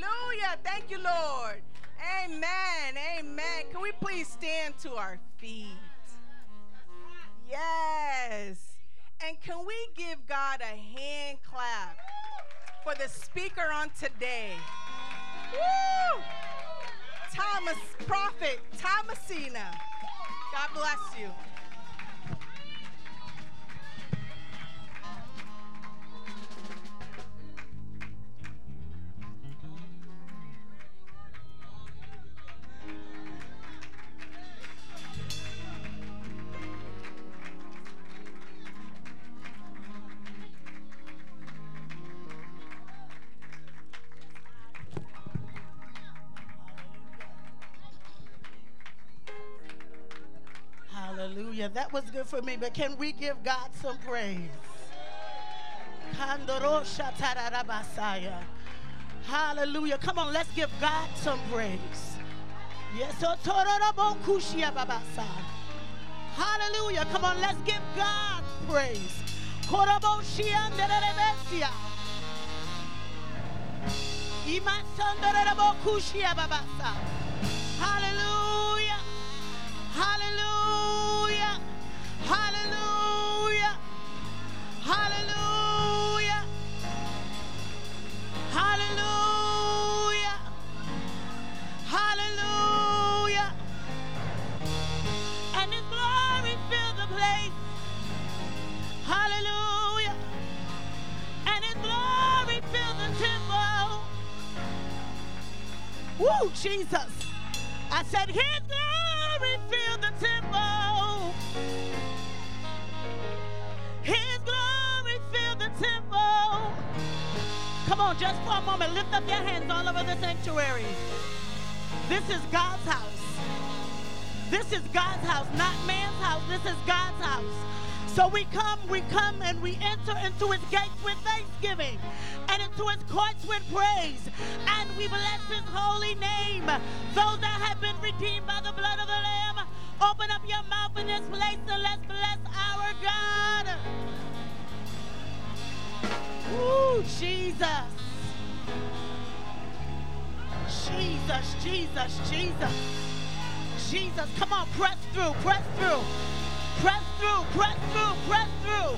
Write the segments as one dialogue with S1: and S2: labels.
S1: Hallelujah. Thank you, Lord. Amen. Amen. Can we please stand to our feet? Yes. And can we give God a hand clap for the speaker on today? Woo! Thomas, Prophet Tomosena. God bless you.
S2: That was good for me, but can we give God some praise? Hallelujah. Come on, let's give God some praise. Yes, Hallelujah. Come on, let's give God praise. Hallelujah. Hallelujah. Hallelujah. Hallelujah. Hallelujah. Hallelujah. And his glory fill the place. Hallelujah. And his glory fill the temple. Woo, Jesus. I said, His glory fill the temple. Glory fill the temple. Come on, just for a moment, lift up your hands all over the sanctuary. This is God's house. This is God's house, not man's house. This is God's house. So we come, we come, and we enter into his gates with thanksgiving and into his courts with praise. And we bless his holy name. Those that have been redeemed by the blood of the Lamb, open up your mouth in this place and let's bless Jesus. Jesus, Jesus, Jesus. Jesus, come on, press through, press through. Press through, press through, press through.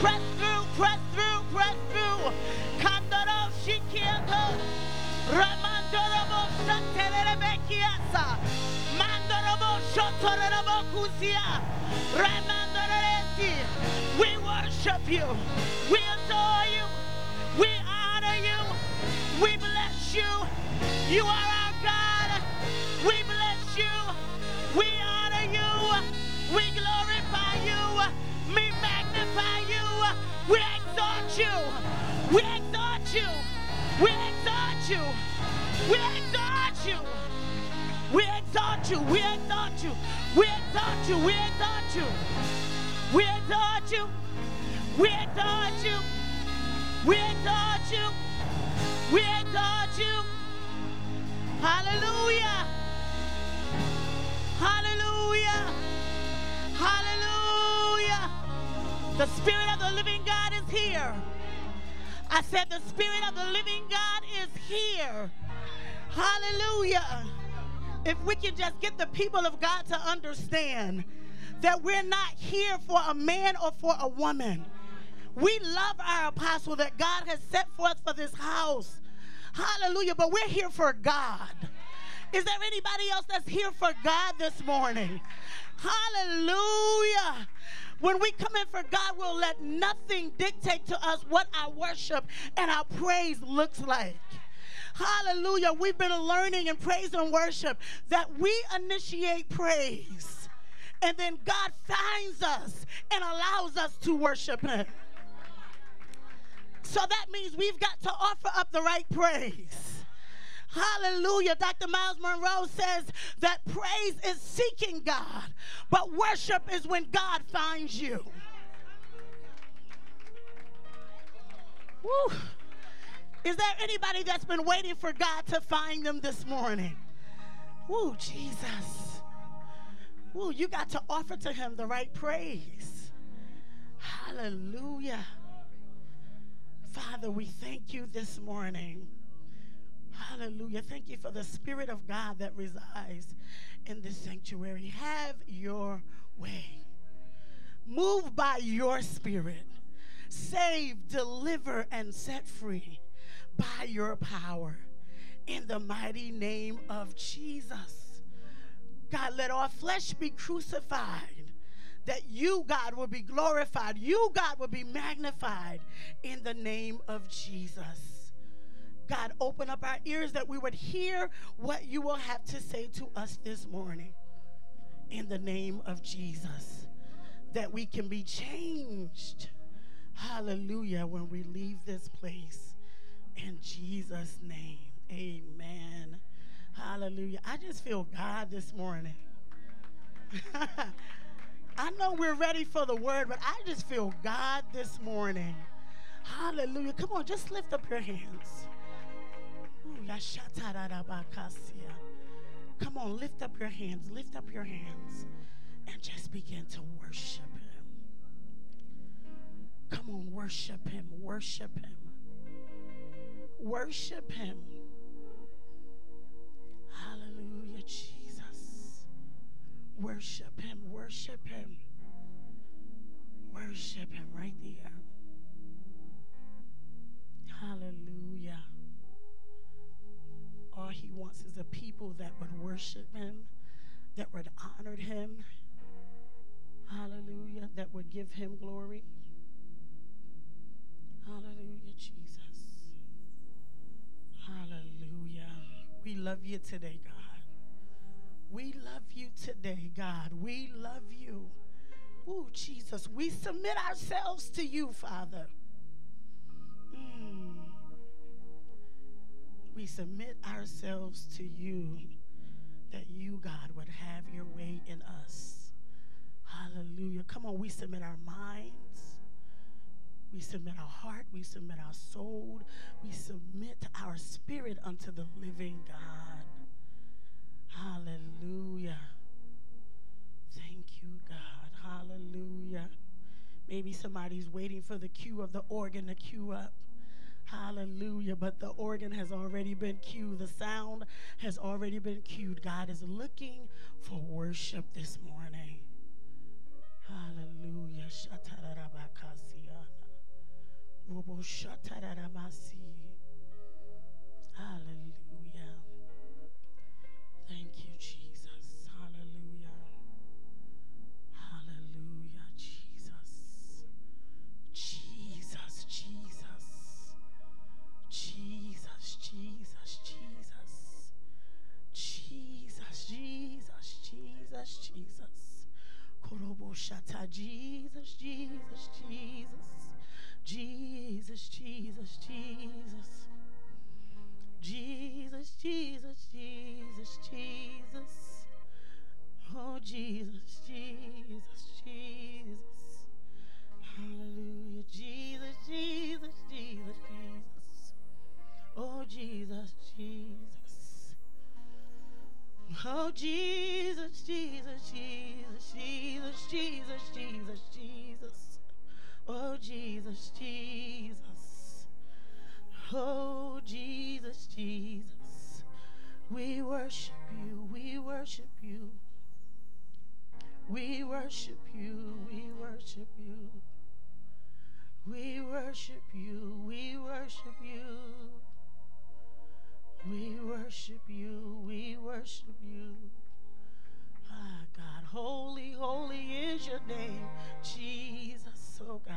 S2: Press through, press through, press through. Kandoro shikiato. Ramandorobo santerebekiasa. Mandorobo shotorebo kusia. Ramandoresi. We worship you. We You are our God. We bless you. We honor you. We glorify you. We magnify you. We exalt you. We exalt you. We exalt you. We exalt you. We exalt you. We exalt you. We exalt you. We exalt you. We exalt you. We exalt you. We exalt you. We exalt you. Hallelujah. Hallelujah. Hallelujah. The Spirit of the living God is here. I said, The Spirit of the living God is here. Hallelujah. If we can just get the people of God to understand that we're not here for a man or for a woman. We love our apostle that God has set forth for this house. Hallelujah. But we're here for God. Is there anybody else that's here for God this morning? Hallelujah. When we come in for God, we'll let nothing dictate to us what our worship and our praise looks like. Hallelujah. We've been learning in praise and worship that we initiate praise. And then God finds us and allows us to worship Him. So that means we've got to offer up the right praise. Hallelujah. Dr. Myles Munroe says that praise is seeking God, but worship is when God finds you. Woo. Is there anybody that's been waiting for God to find them this morning? Woo, Jesus. Woo, you got to offer to him the right praise. Hallelujah. Father, we thank you this morning. Hallelujah. Thank you for the Spirit of God that resides in this sanctuary. Have your way. Move by your Spirit. Save, deliver, and set free by your power. In the mighty name of Jesus. God, let our flesh be crucified that you, God, will be glorified. You, God, will be magnified in the name of Jesus. God, open up our ears that we would hear what you will have to say to us this morning in the name of Jesus. That we can be changed. Hallelujah. When we leave this place in Jesus' name. Amen. Hallelujah. I just feel God this morning. I know we're ready for the word, but I just feel God this morning. Hallelujah. Come on, just lift up your hands. Come on, lift up your hands. Lift up your hands and just begin to worship Him. Come on, worship Him. Worship Him. Worship Him. Hallelujah, Jesus. Worship Him. Worship Him. Worship Him right there. Hallelujah. All He wants is a people that would worship Him, that would honor Him. Hallelujah. That would give Him glory. Hallelujah, Jesus. Hallelujah. We love you today, God. We love you today, God. We love you. Oh, Jesus, we submit ourselves to you, Father. Mm. We submit ourselves to you that you, God, would have your way in us. Hallelujah. Come on, we submit our minds. We submit our heart. We submit our soul. We submit our spirit unto the living God. Hallelujah. Thank you, God. Hallelujah. Maybe somebody's waiting for the cue of the organ to cue up. Hallelujah. But the organ has already been cued. The sound has already been cued. God is looking for worship this morning. Hallelujah. Hallelujah. Koroboshata, Jesus, Jesus, Jesus. Jesus, Jesus, Jesus. Jesus, Jesus, Jesus, Jesus. Oh, Jesus, Jesus, Jesus. Hallelujah. Jesus, Jesus, Jesus, Jesus. Oh, Jesus, Jesus. Oh, Jesus, Jesus, Jesus, Jesus, Jesus, Jesus, Jesus. Oh, Jesus, Jesus. Oh, Jesus, Jesus. We worship you. We worship you. We worship you. We worship you. We worship you. We worship you. We worship you. We worship you. Ah, God, holy, holy is your name, Jesus, oh God.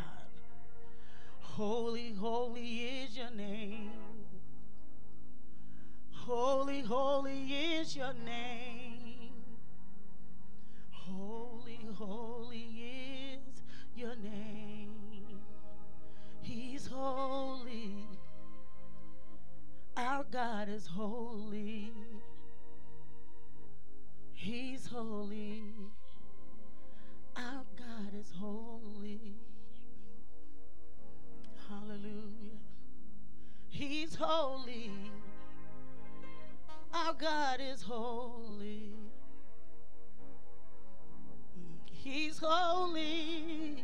S2: Holy, holy is your name. Holy, holy is your name. Holy, holy is your name. He's holy. Our God is holy. He's holy. Our God is holy. Hallelujah. He's holy. Our God is holy. He's holy.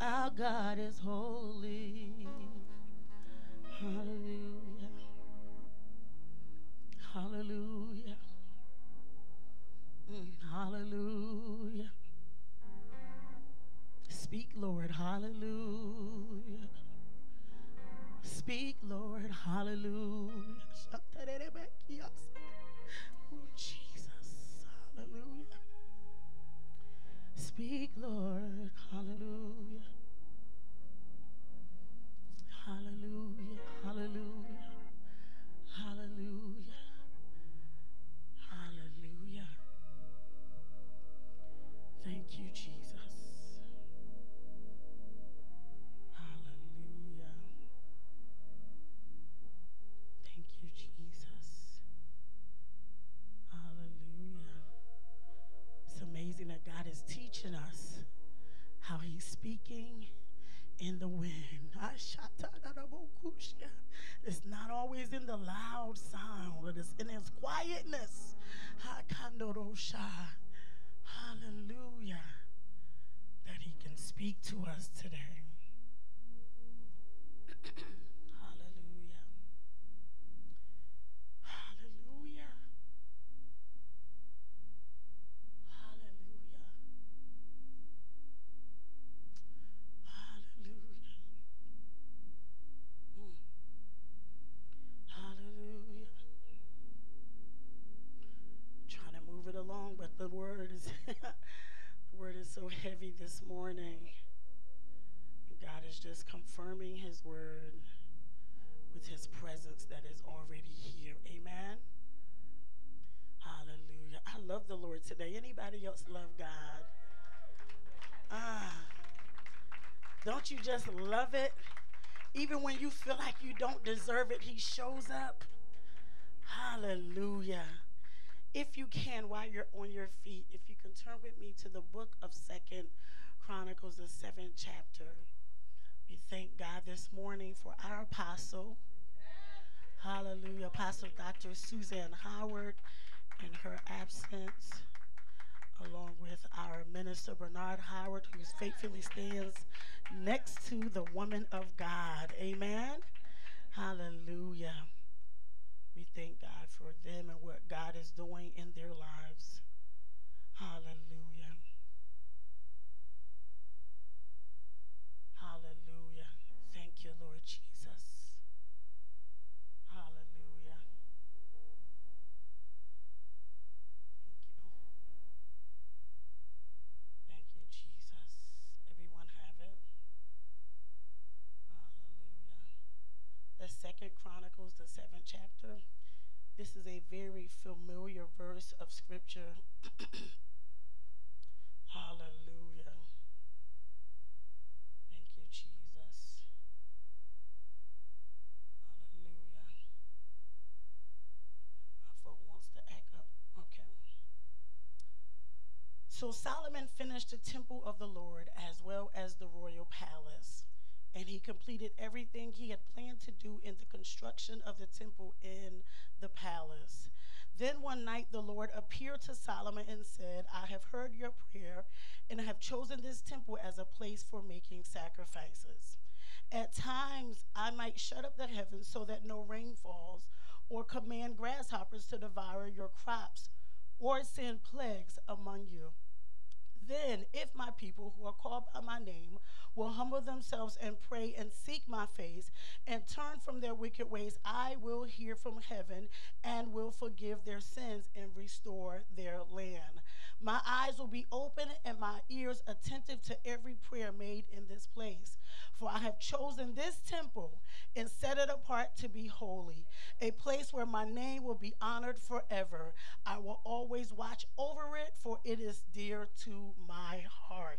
S2: Our God is holy. Hallelujah. Speak, Lord. Hallelujah. Oh, Jesus. Hallelujah. Speak, Lord. Hallelujah. Teaching us how He's speaking in the wind. It's not always in the loud sound, but it is in His quietness. Hallelujah. That He can speak to us today. Heavy this morning. God is just confirming his word with his presence that is already here. Amen. Hallelujah. I love the Lord today. Anybody else love God? Ah. Don't you just love it? Even when you feel like you don't deserve it, he shows up. Hallelujah. If you can, while you're on your feet, if you can turn with me to the book of Second Chronicles, the seventh chapter. We thank God this morning for our apostle. Hallelujah. Apostle Dr. Suzanne Howard in her absence, along with our minister Bernard Howard, who faithfully stands next to the woman of God. Amen. Hallelujah. We thank God for them and what God is doing in their lives. Hallelujah. 27th chapter. This is a very familiar verse of scripture. Hallelujah. Thank you, Jesus. Hallelujah. My phone wants to act up. Okay. So Solomon finished the temple of the Lord as well as the royal palace and he completed everything he had planned to do in the construction of the temple in the palace. Then one night the Lord appeared to Solomon and said, I have heard your prayer and I have chosen this temple as a place for making sacrifices. At times I might shut up the heavens so that no rain falls, or command grasshoppers to devour your crops, or send plagues among you. Then, if my people who are called by my name will humble themselves and pray and seek my face and turn from their wicked ways, I will hear from heaven and will forgive their sins and restore their land. My eyes will be open and my ears attentive to every prayer made in this place. For I have chosen this temple and set it apart to be holy, a place where my name will be honored forever. I will always watch over it, for it is dear to my heart.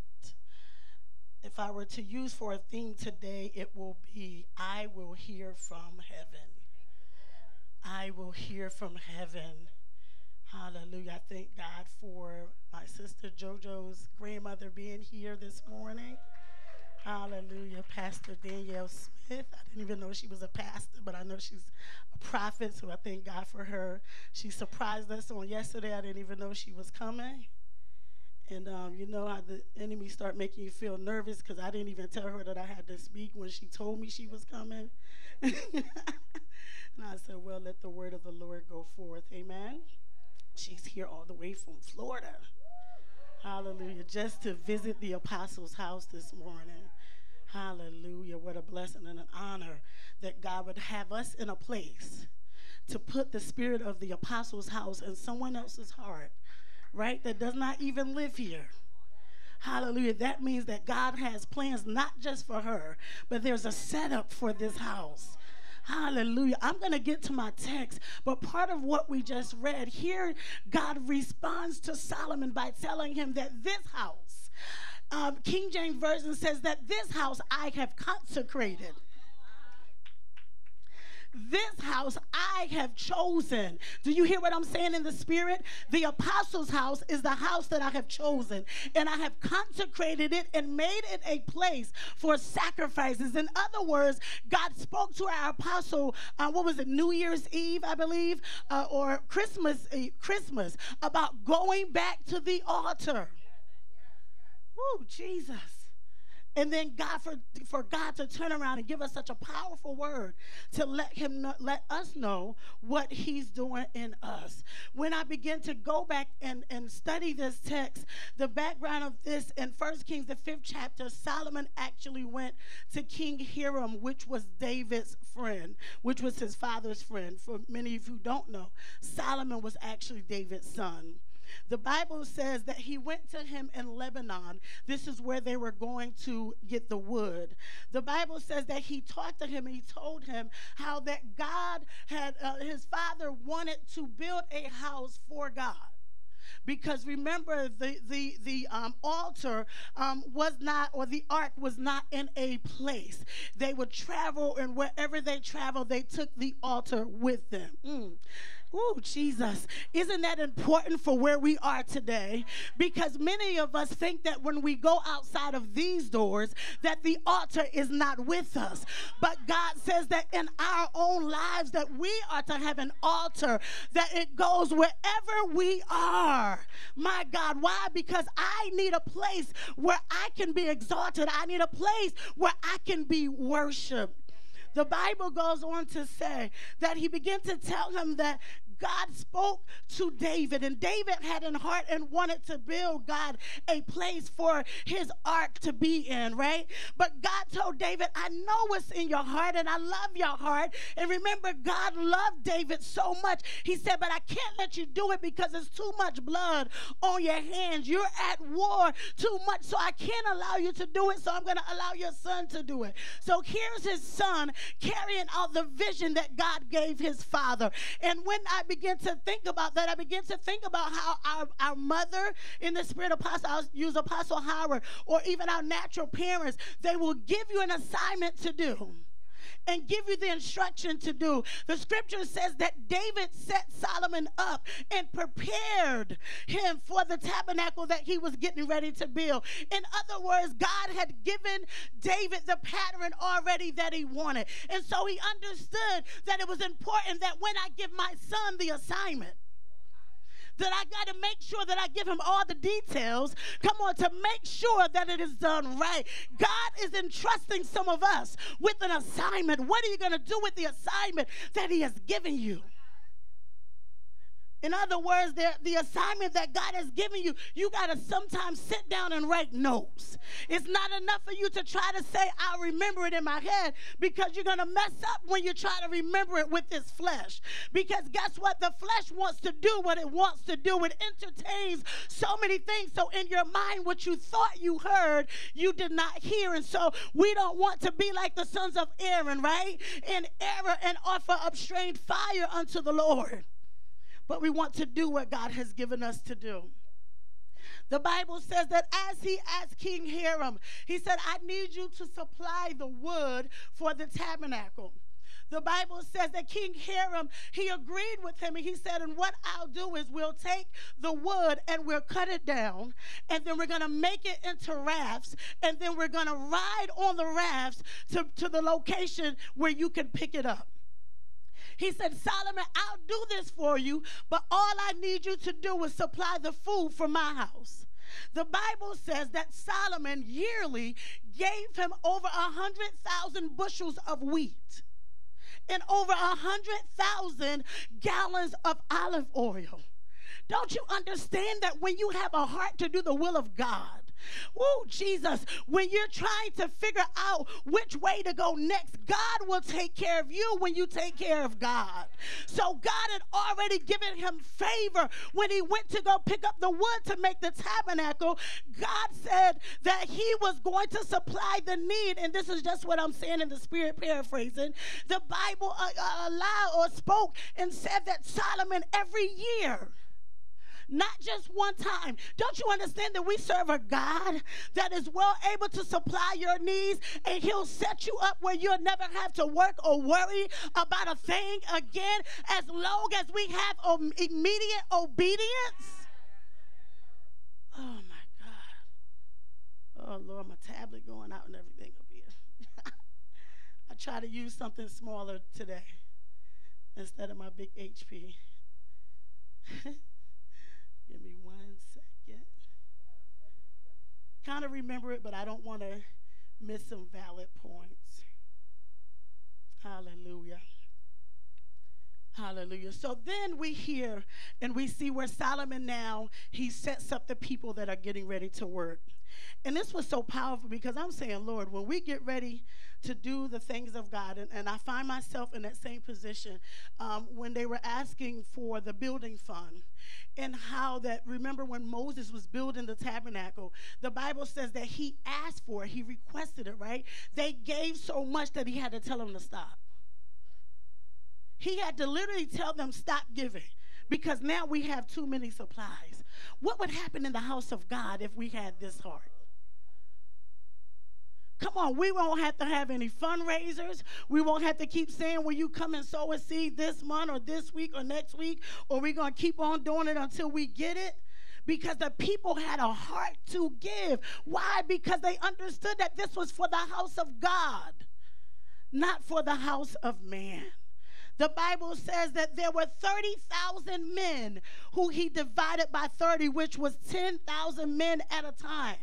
S2: If I were to use for a theme today, it will be I will hear from heaven. I will hear from heaven. Hallelujah. I thank God for my sister JoJo's grandmother being here this morning. Hallelujah. Pastor Danielle Smith. I didn't even know she was a pastor, but I know she's a prophet, so I thank God for her. She surprised us on yesterday. I didn't even know she was coming. And um, you know how the enemy start making you feel nervous because I didn't even tell her that I had to speak when she told me she was coming. and I said, well, let the word of the Lord go forth. Amen. She's here all the way from Florida. Hallelujah. Just to visit the apostles' house this morning. Hallelujah. What a blessing and an honor that God would have us in a place to put the spirit of the apostles' house in someone else's heart, right? That does not even live here. Hallelujah. That means that God has plans not just for her, but there's a setup for this house. Hallelujah. I'm going to get to my text, but part of what we just read here, God responds to Solomon by telling him that this house, um, King James Version says that this house I have consecrated. This house I have chosen. Do you hear what I'm saying in the spirit? The apostles' house is the house that I have chosen, and I have consecrated it and made it a place for sacrifices. In other words, God spoke to our apostle, uh, what was it, New Year's Eve, I believe, uh, or Christmas, uh, Christmas, about going back to the altar. Woo, Jesus and then God for, for God to turn around and give us such a powerful word to let him know, let us know what he's doing in us. When I begin to go back and, and study this text, the background of this in First Kings, the fifth chapter, Solomon actually went to King Hiram, which was David's friend, which was his father's friend. For many of you who don't know, Solomon was actually David's son. The Bible says that he went to him in Lebanon. This is where they were going to get the wood. The Bible says that he talked to him and he told him how that God had, uh, his father wanted to build a house for God because remember the the the um, altar um, was not or the ark was not in a place they would travel and wherever they traveled they took the altar with them mm. Oh, Jesus. Isn't that important for where we are today? Because many of us think that when we go outside of these doors, that the altar is not with us. But God says that in our own lives that we are to have an altar, that it goes wherever we are. My God, why? Because I need a place where I can be exalted. I need a place where I can be worshiped. The Bible goes on to say that he began to tell him that God spoke to David, and David had in heart and wanted to build God a place for his ark to be in, right? But God told David, I know what's in your heart, and I love your heart. And remember, God loved David so much. He said, But I can't let you do it because it's too much blood on your hands. You're at war too much, so I can't allow you to do it. So I'm going to allow your son to do it. So here's his son carrying out the vision that God gave his father. And when I begin to think about that, I begin to think about how our, our mother in the spirit apostle, I'll use Apostle Howard, or even our natural parents, they will give you an assignment to do and give you the instruction to do. The scripture says that David set Solomon up and prepared him for the tabernacle that he was getting ready to build. In other words, God had given David the pattern already that he wanted. And so he understood that it was important that when I give my son the assignment, that I got to make sure that I give him all the details. Come on, to make sure that it is done right. God is entrusting some of us with an assignment. What are you going to do with the assignment that he has given you? In other words, the, the assignment that God has given you, you got to sometimes sit down and write notes. It's not enough for you to try to say, I'll remember it in my head, because you're going to mess up when you try to remember it with this flesh. Because guess what? The flesh wants to do what it wants to do, it entertains so many things. So, in your mind, what you thought you heard, you did not hear. And so, we don't want to be like the sons of Aaron, right? In error and offer up strange fire unto the Lord but we want to do what God has given us to do. The Bible says that as he asked King Hiram, he said, I need you to supply the wood for the tabernacle. The Bible says that King Hiram, he agreed with him and he said, And what I'll do is we'll take the wood and we'll cut it down, and then we're going to make it into rafts, and then we're going to ride on the rafts to, to the location where you can pick it up. He said, Solomon, I'll do this for you, but all I need you to do is supply the food for my house. The Bible says that Solomon yearly gave him over a hundred thousand bushels of wheat and over a hundred thousand gallons of olive oil. Don't you understand that when you have a heart to do the will of God, Oh, Jesus, when you're trying to figure out which way to go next, God will take care of you when you take care of God. So God had already given him favor when he went to go pick up the wood to make the tabernacle. God said that he was going to supply the need. And this is just what I'm saying in the spirit paraphrasing. The Bible uh, uh, allowed or spoke and said that Solomon every year not just one time. Don't you understand that we serve a God that is well able to supply your needs and He'll set you up where you'll never have to work or worry about a thing again as long as we have immediate obedience? Oh my God. Oh Lord, my tablet going out and everything up here. I try to use something smaller today instead of my big HP. Give me one second. Kind of remember it, but I don't want to miss some valid points. Hallelujah. Hallelujah. So then we hear and we see where Solomon now he sets up the people that are getting ready to work. And this was so powerful because I'm saying, Lord, when we get ready to do the things of God. And, and I find myself in that same position um, when they were asking for the building fund and how that, remember when Moses was building the tabernacle, the Bible says that he asked for it, he requested it, right? They gave so much that he had to tell them to stop. He had to literally tell them, stop giving because now we have too many supplies. What would happen in the house of God if we had this heart? Come on, we won't have to have any fundraisers. We won't have to keep saying, Will you come and sow a seed this month or this week or next week? Or we're going to keep on doing it until we get it because the people had a heart to give. Why? Because they understood that this was for the house of God, not for the house of man. The Bible says that there were 30,000 men who he divided by 30, which was 10,000 men at a time.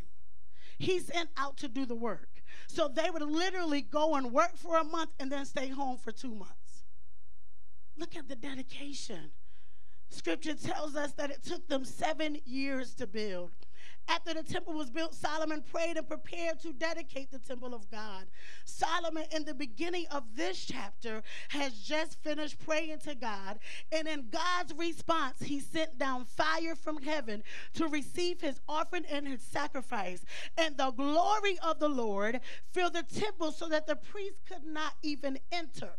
S2: He sent out to do the work. So they would literally go and work for a month and then stay home for two months. Look at the dedication. Scripture tells us that it took them seven years to build. After the temple was built, Solomon prayed and prepared to dedicate the temple of God. Solomon, in the beginning of this chapter, has just finished praying to God. And in God's response, he sent down fire from heaven to receive his offering and his sacrifice. And the glory of the Lord filled the temple so that the priest could not even enter.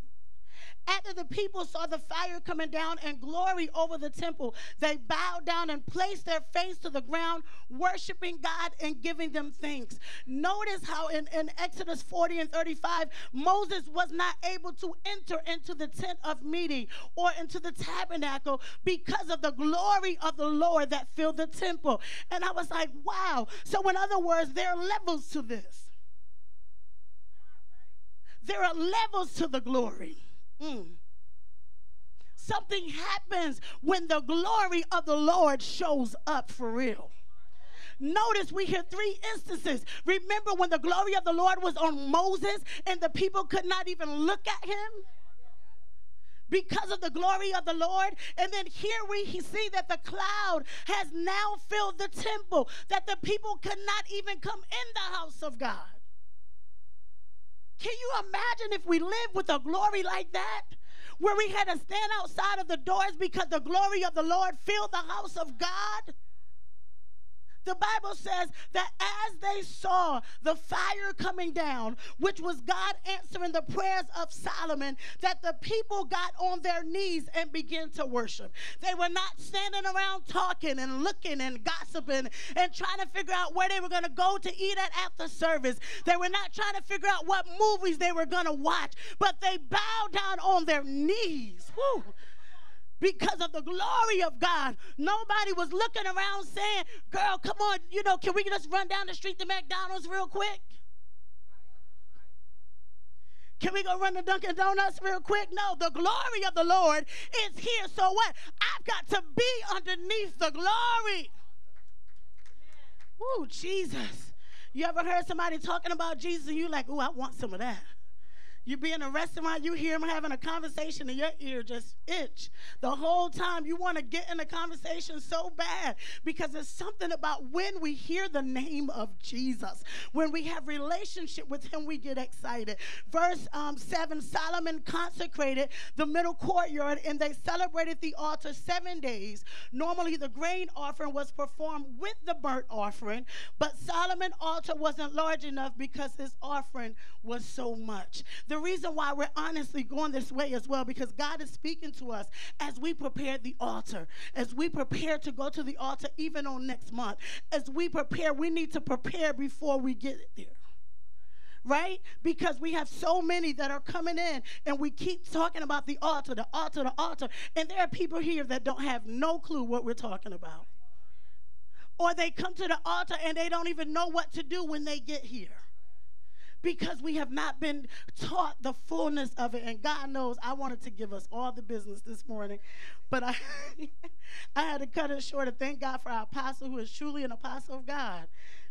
S2: After the people saw the fire coming down and glory over the temple, they bowed down and placed their face to the ground, worshiping God and giving them thanks. Notice how in, in Exodus 40 and 35, Moses was not able to enter into the tent of meeting or into the tabernacle because of the glory of the Lord that filled the temple. And I was like, wow. So, in other words, there are levels to this. There are levels to the glory. Mm. Something happens when the glory of the Lord shows up for real. Notice we hear three instances. Remember when the glory of the Lord was on Moses and the people could not even look at him? because of the glory of the Lord. And then here we see that the cloud has now filled the temple, that the people could not even come in the house of God. Can you imagine if we lived with a glory like that? Where we had to stand outside of the doors because the glory of the Lord filled the house of God? The Bible says that as they saw the fire coming down, which was God answering the prayers of Solomon, that the people got on their knees and began to worship. They were not standing around talking and looking and gossiping and trying to figure out where they were going to go to eat at after service. They were not trying to figure out what movies they were going to watch, but they bowed down on their knees. Woo because of the glory of God. Nobody was looking around saying, Girl, come on, you know, can we just run down the street to McDonald's real quick? Can we go run to Dunkin' Donuts real quick? No, the glory of the Lord is here. So what? I've got to be underneath the glory. Ooh, Jesus. You ever heard somebody talking about Jesus and you like, oh, I want some of that. You be in a restaurant, you hear them having a conversation, and your ear just itch. The whole time you want to get in a conversation so bad because there's something about when we hear the name of Jesus, when we have relationship with Him, we get excited. Verse um, seven: Solomon consecrated the middle courtyard, and they celebrated the altar seven days. Normally, the grain offering was performed with the burnt offering, but Solomon altar wasn't large enough because his offering was so much. The the reason why we're honestly going this way as well, because God is speaking to us as we prepare the altar, as we prepare to go to the altar even on next month. As we prepare, we need to prepare before we get there right? Because we have so many that are coming in and we keep talking about the altar, the altar, the altar. And there are people here that don't have no clue what we're talking about. Or they come to the altar and they don't even know what to do when they get here because we have not been taught the fullness of it. And God knows I wanted to give us all the business this morning, but I, I had to cut it short. And thank God for our apostle, who is truly an apostle of God.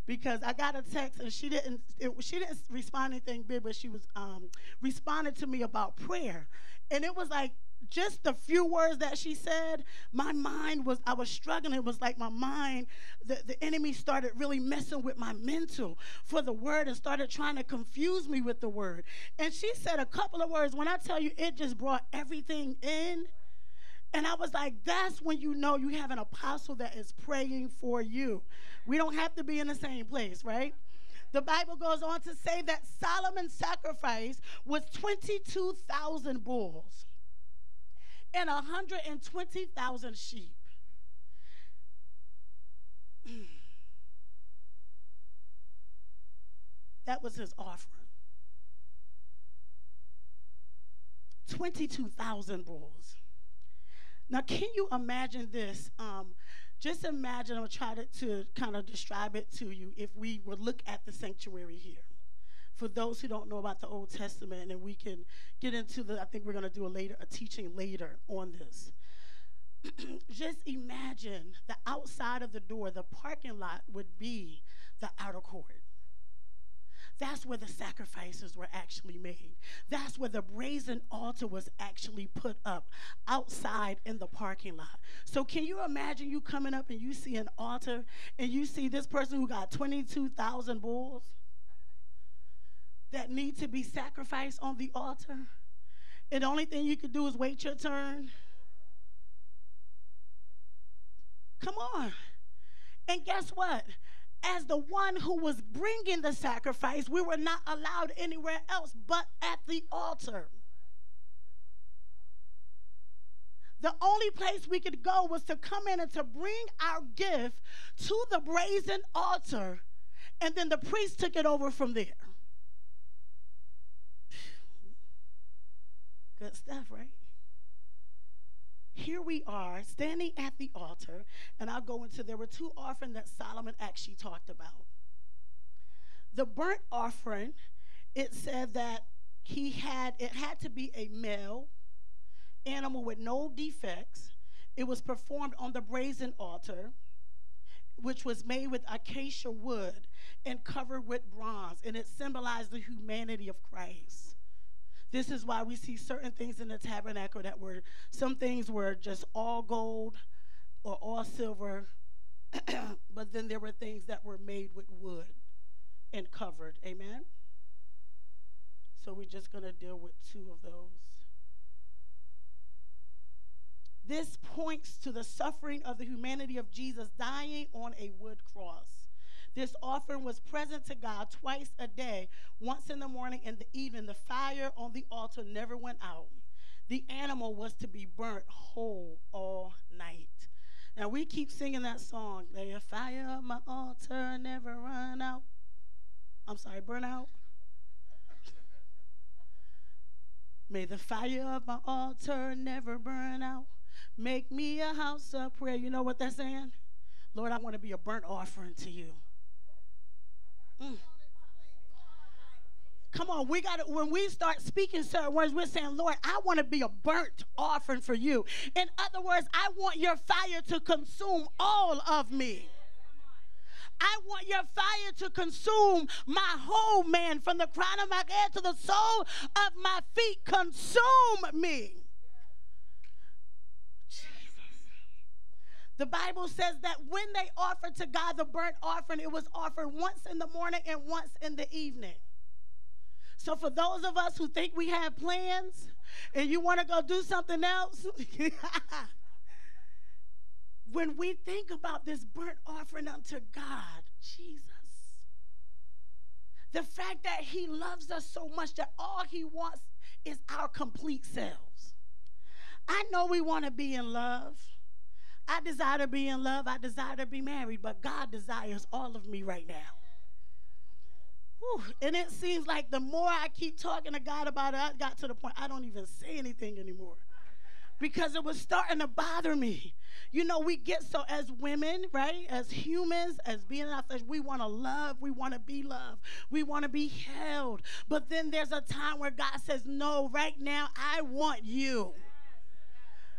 S2: Because I got a text and she didn't it, she didn't respond anything big, but she was um, responded to me about prayer, and it was like just the few words that she said, my mind was, I was struggling. It was like my mind, the, the enemy started really messing with my mental for the word and started trying to confuse me with the word. And she said a couple of words. When I tell you, it just brought everything in. And I was like, that's when you know you have an apostle that is praying for you. We don't have to be in the same place, right? The Bible goes on to say that Solomon's sacrifice was 22,000 bulls and 120,000 sheep. that was his offering. 22,000 bulls. Now, can you imagine this? Um, just imagine, I'll try to, to kind of describe it to you if we would look at the sanctuary here for those who don't know about the Old Testament, and we can get into the, I think we're going to do a later, a teaching later on this. Just imagine the outside of the door, the parking lot would be the outer court. That's where the sacrifices were actually made. That's where the brazen altar was actually put up outside in the parking lot. So, can you imagine you coming up and you see an altar and you see this person who got 22,000 bulls? That need to be sacrificed on the altar, and the only thing you could do is wait your turn. Come on. And guess what? As the one who was bringing the sacrifice, we were not allowed anywhere else but at the altar. The only place we could go was to come in and to bring our gift to the brazen altar, and then the priest took it over from there. Good stuff, right? Here we are standing at the altar, and I'll go into there were two offerings that Solomon actually talked about. The burnt offering, it said that he had it had to be a male animal with no defects. It was performed on the brazen altar, which was made with acacia wood and covered with bronze, and it symbolized the humanity of Christ. This is why we see certain things in the tabernacle that were, some things were just all gold or all silver, but then there were things that were made with wood and covered. Amen? So we're just going to deal with two of those. This points to the suffering of the humanity of Jesus dying on a wood cross. This offering was present to God twice a day, once in the morning and the evening. The fire on the altar never went out. The animal was to be burnt whole all night. Now we keep singing that song. A fire on my altar, never run out. I'm sorry, burn out. May the fire of my altar never burn out. Make me a house of prayer. You know what that's saying? Lord, I want to be a burnt offering to you. Mm. Come on, we got to, when we start speaking certain words, we're saying, Lord, I want to be a burnt offering for you. In other words, I want your fire to consume all of me. I want your fire to consume my whole man from the crown of my head to the sole of my feet. Consume me. The Bible says that when they offered to God the burnt offering, it was offered once in the morning and once in the evening. So, for those of us who think we have plans and you want to go do something else, when we think about this burnt offering unto God, Jesus, the fact that He loves us so much that all He wants is our complete selves. I know we want to be in love. I desire to be in love. I desire to be married, but God desires all of me right now. Whew. And it seems like the more I keep talking to God about it, I got to the point I don't even say anything anymore because it was starting to bother me. You know, we get so, as women, right, as humans, as being in our flesh, we want to love, we want to be loved, we want to be held. But then there's a time where God says, No, right now, I want you.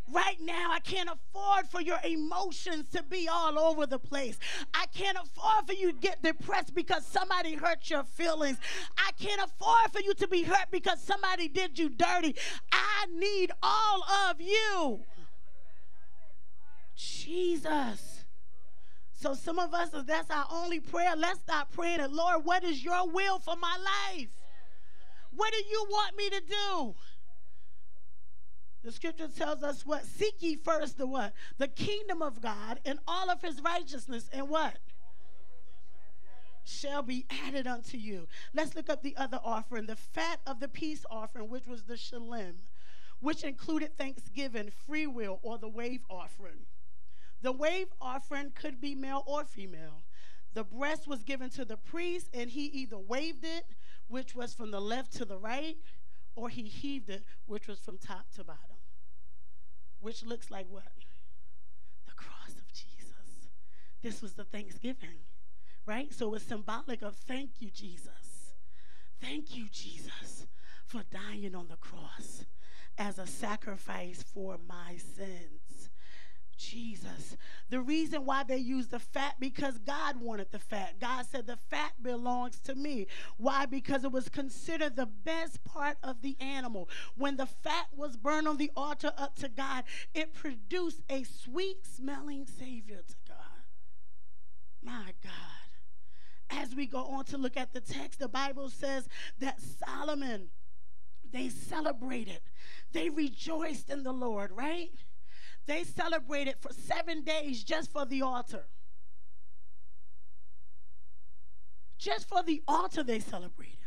S2: Right now, I can't afford for your emotions to be all over the place. I can't afford for you to get depressed because somebody hurt your feelings. I can't afford for you to be hurt because somebody did you dirty. I need all of you. Jesus. So, some of us, that's our only prayer. Let's stop praying that, Lord, what is your will for my life? What do you want me to do? The scripture tells us what? Seek ye first the what? The kingdom of God and all of his righteousness and what? Shall be added unto you. Let's look up the other offering, the fat of the peace offering, which was the shalem, which included thanksgiving, free will, or the wave offering. The wave offering could be male or female. The breast was given to the priest, and he either waved it, which was from the left to the right, or he heaved it, which was from top to bottom which looks like what? The cross of Jesus. This was the Thanksgiving, right? So it's symbolic of thank you, Jesus. Thank you, Jesus, for dying on the cross as a sacrifice for my sins. Jesus. The reason why they used the fat because God wanted the fat. God said the fat belongs to me. Why? Because it was considered the best part of the animal. When the fat was burned on the altar up to God, it produced a sweet smelling savior to God. My God. As we go on to look at the text, the Bible says that Solomon they celebrated. They rejoiced in the Lord, right? They celebrated for seven days just for the altar. Just for the altar, they celebrated.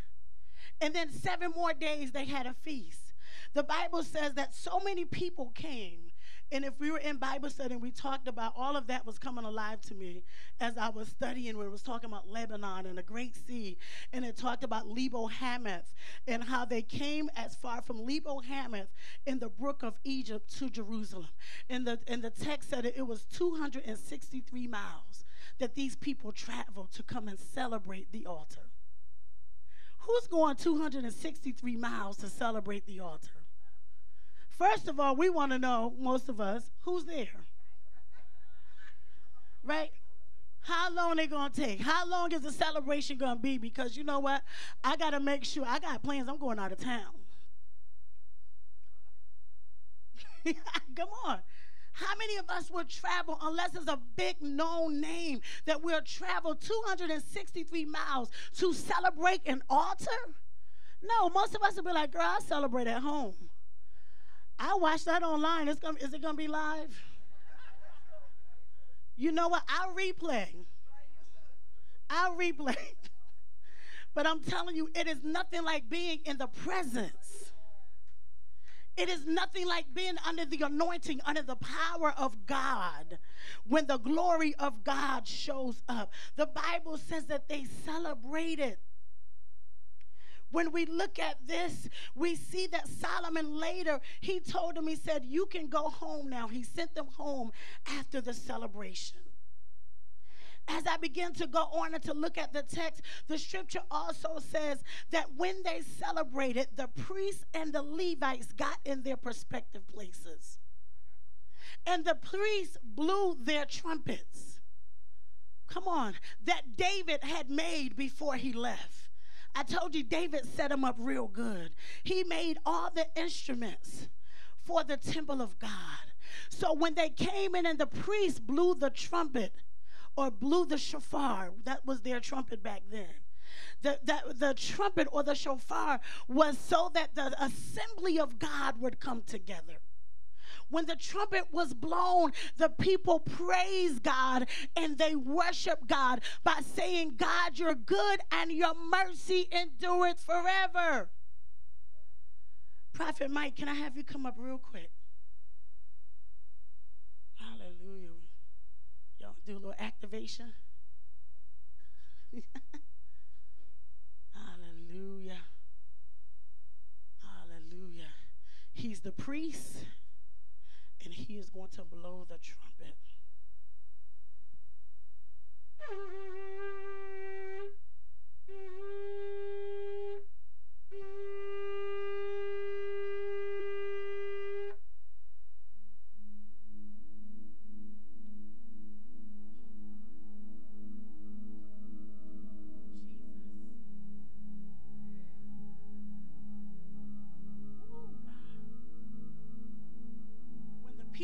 S2: And then seven more days, they had a feast. The Bible says that so many people came and if we were in Bible study and we talked about all of that was coming alive to me as I was studying when it was talking about Lebanon and the Great Sea. And it talked about Lebo Hamath and how they came as far from Lebo Hamath in the brook of Egypt to Jerusalem. And the, and the text said it was 263 miles that these people traveled to come and celebrate the altar. Who's going 263 miles to celebrate the altar? First of all, we want to know, most of us, who's there? Right? How long they gonna take? How long is the celebration gonna be? Because you know what? I gotta make sure I got plans. I'm going out of town. Come on. How many of us will travel unless it's a big known name that we'll travel 263 miles to celebrate an altar? No, most of us will be like, girl, I celebrate at home. I watched that online. It's gonna, is it going to be live? You know what? I'll replay. I'll replay. but I'm telling you, it is nothing like being in the presence. It is nothing like being under the anointing, under the power of God, when the glory of God shows up. The Bible says that they celebrated when we look at this, we see that Solomon later, he told him, he said, You can go home now. He sent them home after the celebration. As I begin to go on and to look at the text, the scripture also says that when they celebrated, the priests and the Levites got in their respective places. And the priests blew their trumpets. come on, that David had made before he left. I told you David set him up real good. He made all the instruments for the temple of God. So when they came in and the priest blew the trumpet or blew the shofar, that was their trumpet back then. The, the, the trumpet or the shofar was so that the assembly of God would come together. When the trumpet was blown, the people praised God and they worship God by saying, God, you're good and your mercy endureth forever. Prophet Mike, can I have you come up real quick? Hallelujah. Y'all do a little activation. Hallelujah. Hallelujah. He's the priest and he is going to blow the trumpet.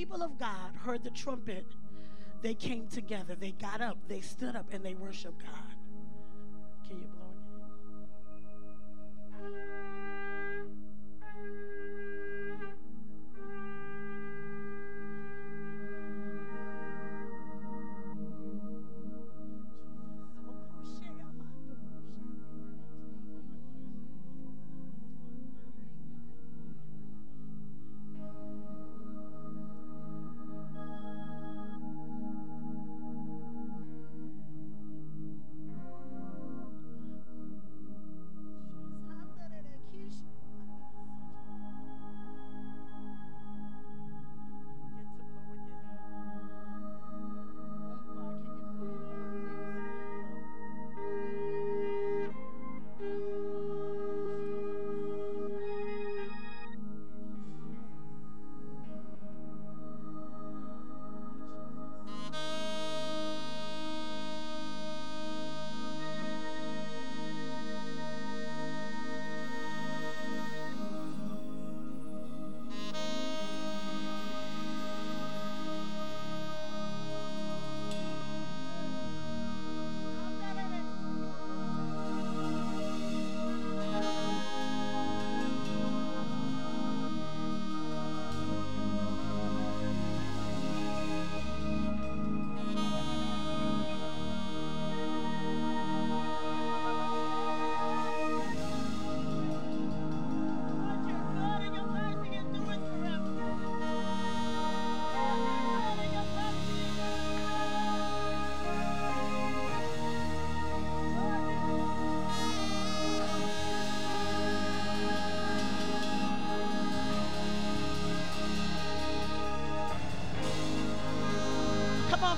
S2: People of God heard the trumpet, they came together. They got up, they stood up, and they worshiped God.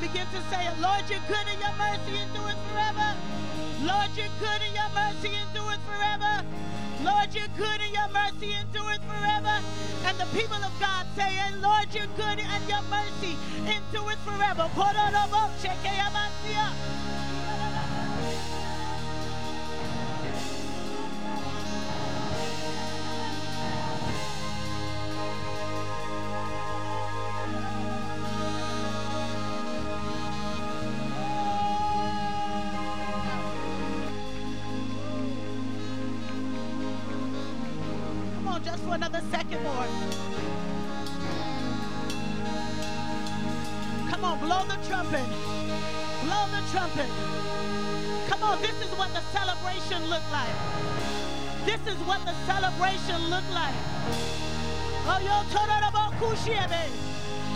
S2: Begin to say it. Lord, you're good in your mercy endures forever. Lord, you're good and your mercy endures forever. Lord, you're good in your mercy endures forever. And the people of God say, and Lord, you're good and your mercy endures forever.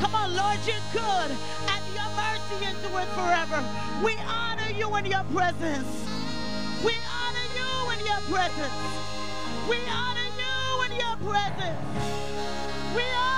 S2: Come on, Lord, you're good, and your mercy endureth forever. We honor you in your presence. We honor you in your presence. We honor you in your presence. We honor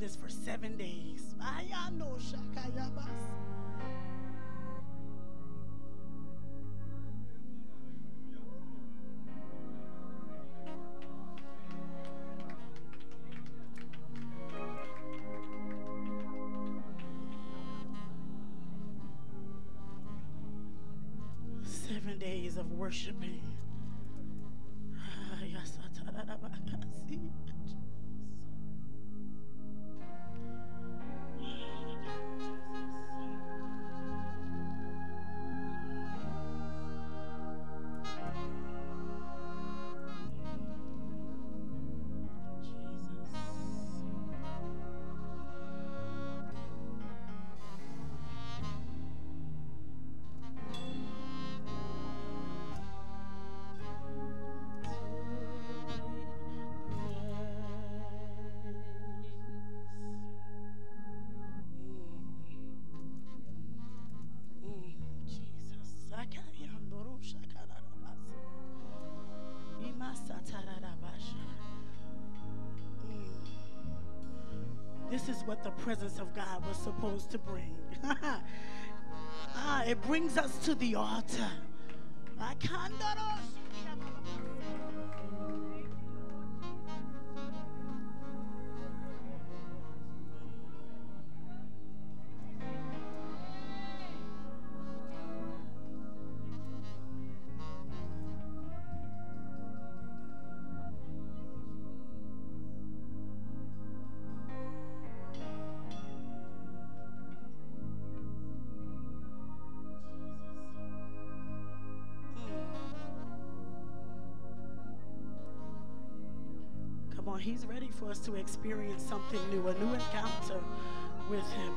S2: this for seven days. What the presence of God was supposed to bring. ah, it brings us to the altar. He's ready for us to experience something new, a new encounter with Him.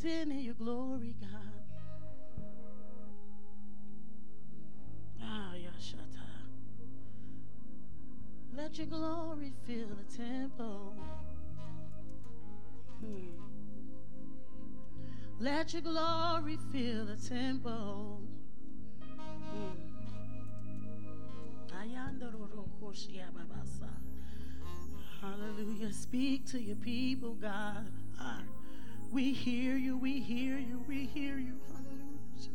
S2: Sin in your glory, God. Ah, Yashata. Let your glory fill the temple. Hmm. Let your glory fill the temple. Hmm. Hallelujah. Speak to your people, God. Ah. We hear you, we hear you, we hear you. Hallelujah, Jesus.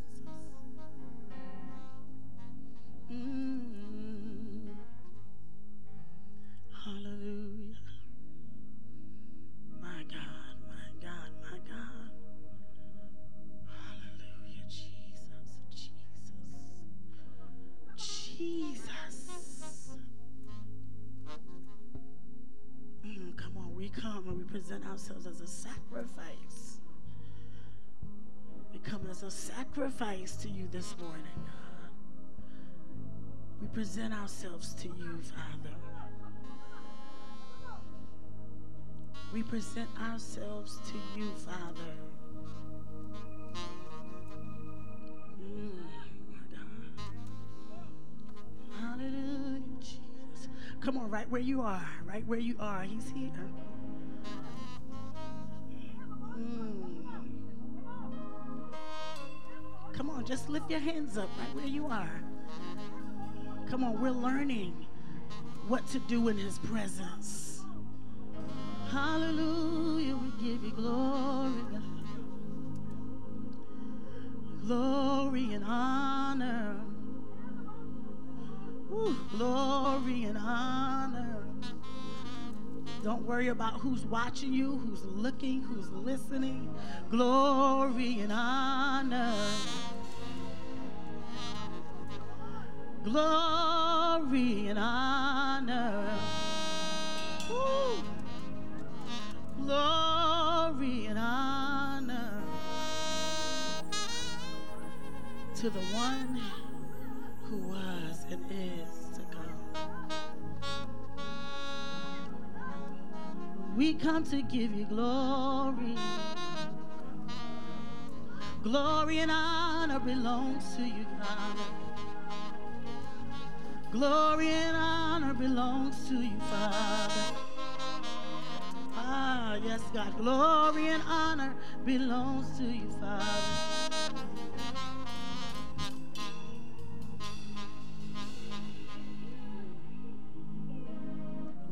S2: Mm. To you this morning. We present ourselves to you, Father. We present ourselves to you, Father. Mm, Hallelujah, Jesus. Come on, right where you are, right where you are. He's here. Just lift your hands up right where you are. Come on, we're learning what to do in His presence. Hallelujah, we give you glory. Glory and honor. Ooh, glory and honor. Don't worry about who's watching you, who's looking, who's listening. Glory and honor. Glory and honor. Ooh. Glory and honor to the one who was and is to come. We come to give you glory. Glory and honor belongs to you, Father. Glory and honor belongs to you, Father. Ah, yes, God. Glory and honor belongs to you, Father.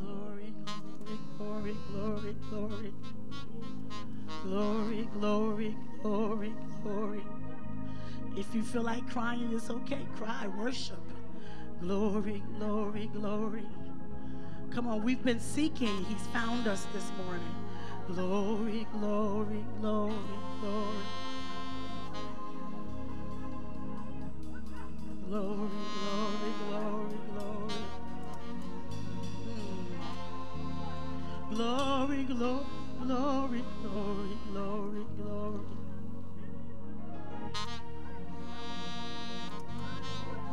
S2: Glory, glory, glory, glory, glory, glory, glory, glory. Glory. If you feel like crying, it's okay. Cry, worship. Glory, glory, glory. Come on, we've been seeking. He's found us this morning. Glory, glory, glory, glory. Glory, glory, glory, glory. Mm. Glory, glory, glory, glory, glory, glory. Glory,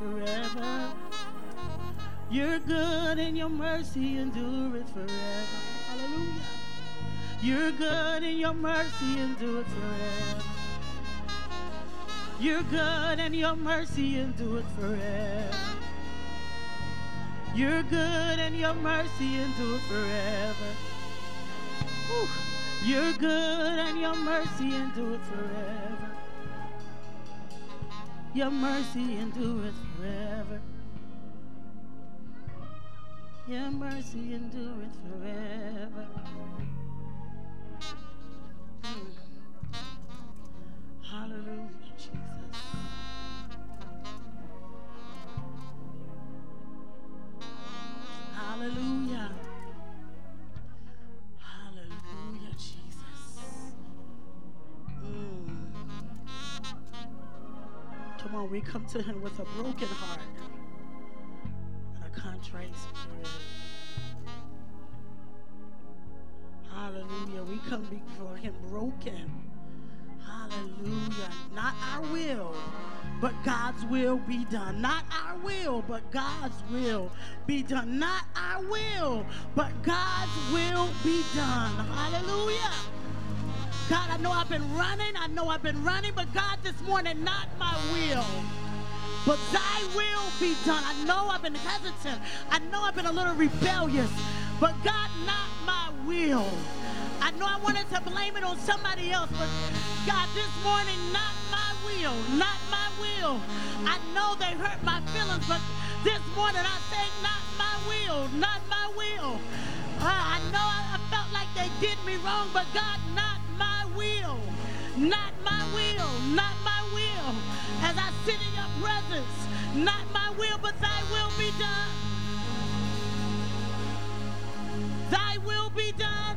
S2: forever. You're good and your mercy endureth forever. Hallelujah. You're good and your mercy endureth forever. You're good and your mercy endureth forever. You're good and your mercy endureth forever. Whew. You're good and your mercy endureth forever. Your mercy endureth forever. Your mercy endureth forever. Mm. Hallelujah, We come to him with a broken heart and a contrite spirit. Hallelujah. We come before him broken. Hallelujah. Not our will, but God's will be done. Not our will, but God's will be done. Not our will, but God's will be done. Hallelujah. God, I know I've been running. I know I've been running, but God, this morning, not my will. But thy will be done. I know I've been hesitant. I know I've been a little rebellious. But God, not my will. I know I wanted to blame it on somebody else, but God, this morning, not my will, not my will. I know they hurt my feelings, but this morning I say, not my will, not my will. Uh, I know I, I felt like they did me wrong, but God, not will. Not my will. Not my will. As I sit in your presence, not my will, but thy will be done. Thy will be done.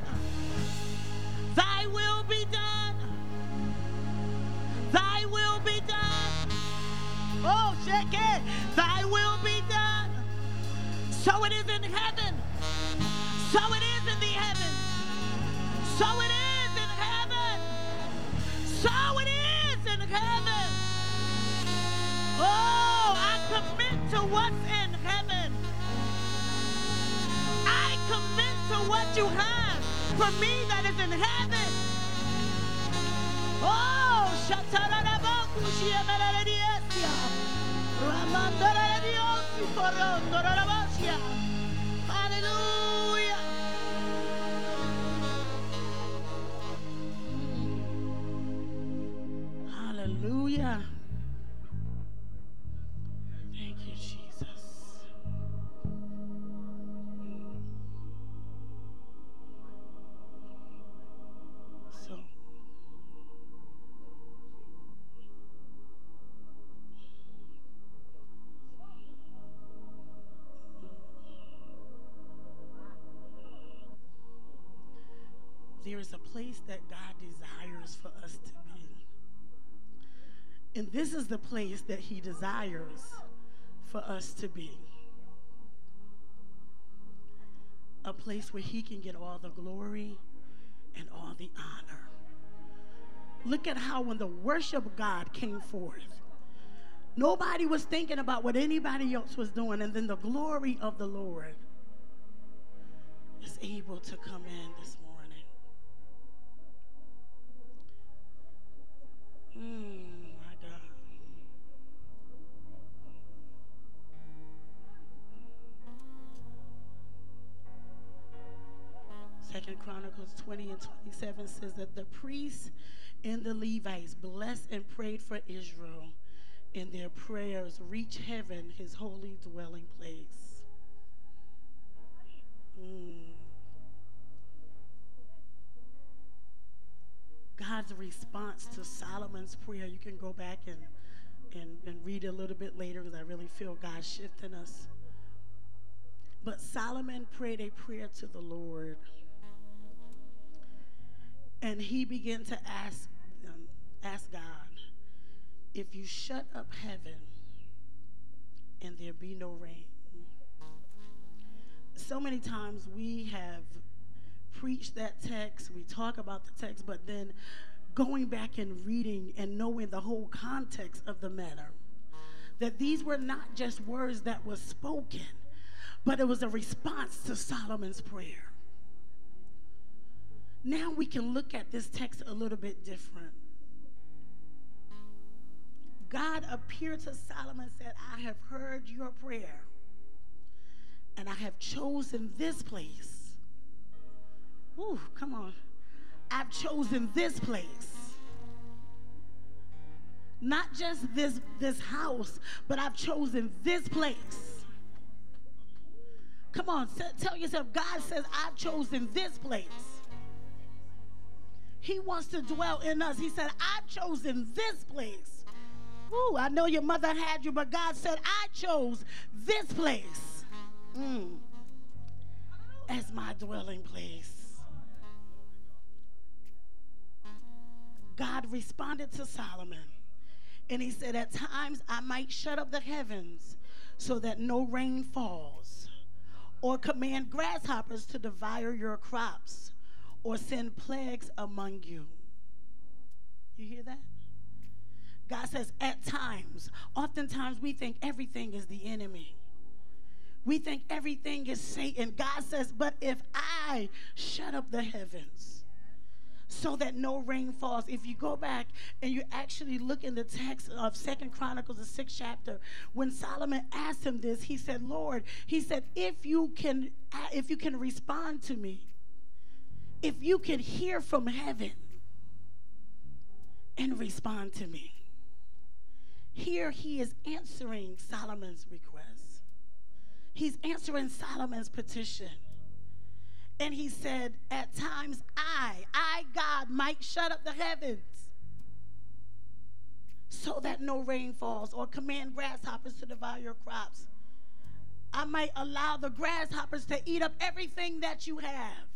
S2: Thy will be done. Thy will be done. Oh, shake it. Thy will be done. So it is in heaven. So it is in the heavens. So it is heaven. So it is in heaven. Oh, I commit to what's in heaven. I commit to what you have for me that is in heaven. Oh. Hallelujah. Hallelujah. Thank you, Jesus. So, there is a place that God desires for us to. And this is the place that He desires for us to be. A place where He can get all the glory and all the honor. Look at how when the worship of God came forth, nobody was thinking about what anybody else was doing, and then the glory of the Lord is able to come in this morning. Mm, 20 and 27 says that the priests and the Levites blessed and prayed for Israel, and their prayers reached heaven, his holy dwelling place. Mm. God's response to Solomon's prayer, you can go back and, and, and read a little bit later because I really feel God shifting us. But Solomon prayed a prayer to the Lord. And he began to ask, um, ask God, if you shut up heaven and there be no rain. So many times we have preached that text, we talk about the text, but then going back and reading and knowing the whole context of the matter, that these were not just words that were spoken, but it was a response to Solomon's prayer. Now we can look at this text a little bit different. God appeared to Solomon and said, I have heard your prayer, and I have chosen this place. Ooh, come on. I've chosen this place. Not just this, this house, but I've chosen this place. Come on, tell yourself, God says, I've chosen this place. He wants to dwell in us. He said, I've chosen this place. Ooh, I know your mother had you, but God said, I chose this place mm, as my dwelling place. God responded to Solomon, and he said, At times I might shut up the heavens so that no rain falls, or command grasshoppers to devour your crops, or send plagues among you. You hear that? God says, at times, oftentimes we think everything is the enemy. We think everything is Satan. God says, but if I shut up the heavens so that no rain falls, if you go back and you actually look in the text of Second Chronicles, the sixth chapter, when Solomon asked him this, he said, Lord, he said, if you can, if you can respond to me, if you could hear from heaven and respond to me. Here he is answering Solomon's request. He's answering Solomon's petition. And he said, At times I, I, God, might shut up the heavens so that no rain falls or command grasshoppers to devour your crops. I might allow the grasshoppers to eat up everything that you have.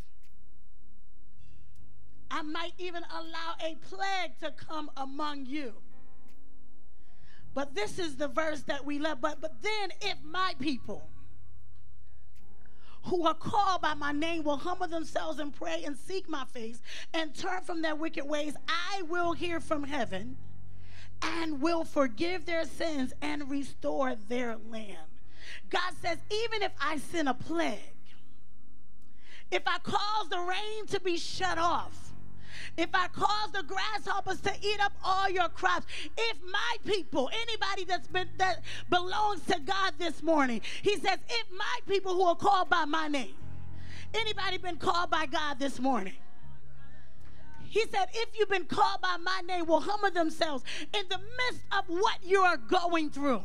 S2: I might even allow a plague to come among you. But this is the verse that we love. But, but then, if my people who are called by my name will humble themselves and pray and seek my face and turn from their wicked ways, I will hear from heaven and will forgive their sins and restore their land. God says, even if I send a plague, if I cause the rain to be shut off, if I cause the grasshoppers to eat up all your crops, if my people, anybody that's been that belongs to God this morning, he says, if my people who are called by my name, anybody been called by God this morning? He said, if you've been called by my name, will humble themselves in the midst of what you are going through.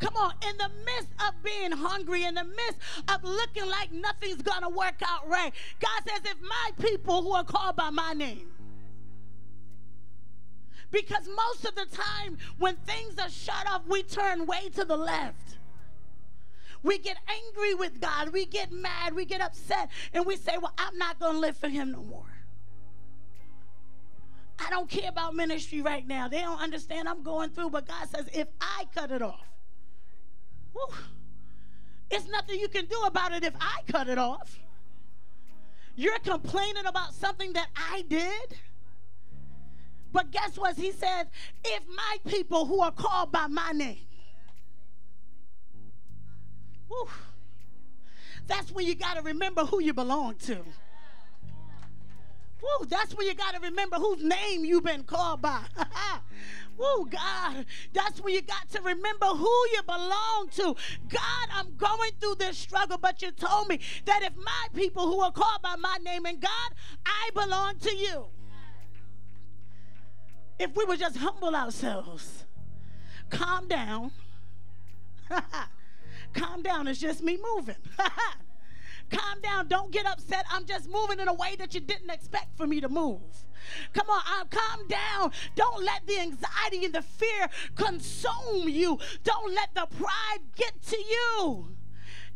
S2: Come on, in the midst of being hungry, in the midst of looking like nothing's going to work out right, God says, if my people who are called by my name, because most of the time when things are shut off, we turn way to the left. We get angry with God. We get mad. We get upset. And we say, Well, I'm not going to live for Him no more. I don't care about ministry right now. They don't understand I'm going through. But God says, If I cut it off, Whew. It's nothing you can do about it if I cut it off. You're complaining about something that I did. But guess what? He said, if my people who are called by my name, whew, that's when you got to remember who you belong to. Woo, that's when you got to remember whose name you've been called by. Woo, God, that's when you got to remember who you belong to. God, I'm going through this struggle, but you told me that if my people who are called by my name and God, I belong to you. If we would just humble ourselves, calm down. calm down, it's just me moving. Calm down. Don't get upset. I'm just moving in a way that you didn't expect for me to move. Come on, I'm calm down. Don't let the anxiety and the fear consume you. Don't let the pride get to you.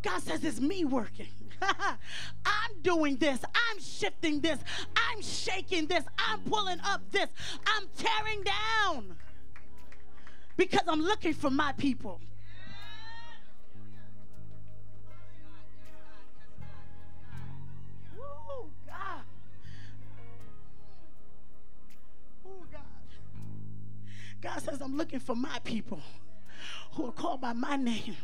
S2: God says it's me working. I'm doing this. I'm shifting this. I'm shaking this. I'm pulling up this. I'm tearing down because I'm looking for my people. God says, I'm looking for my people who are called by my name.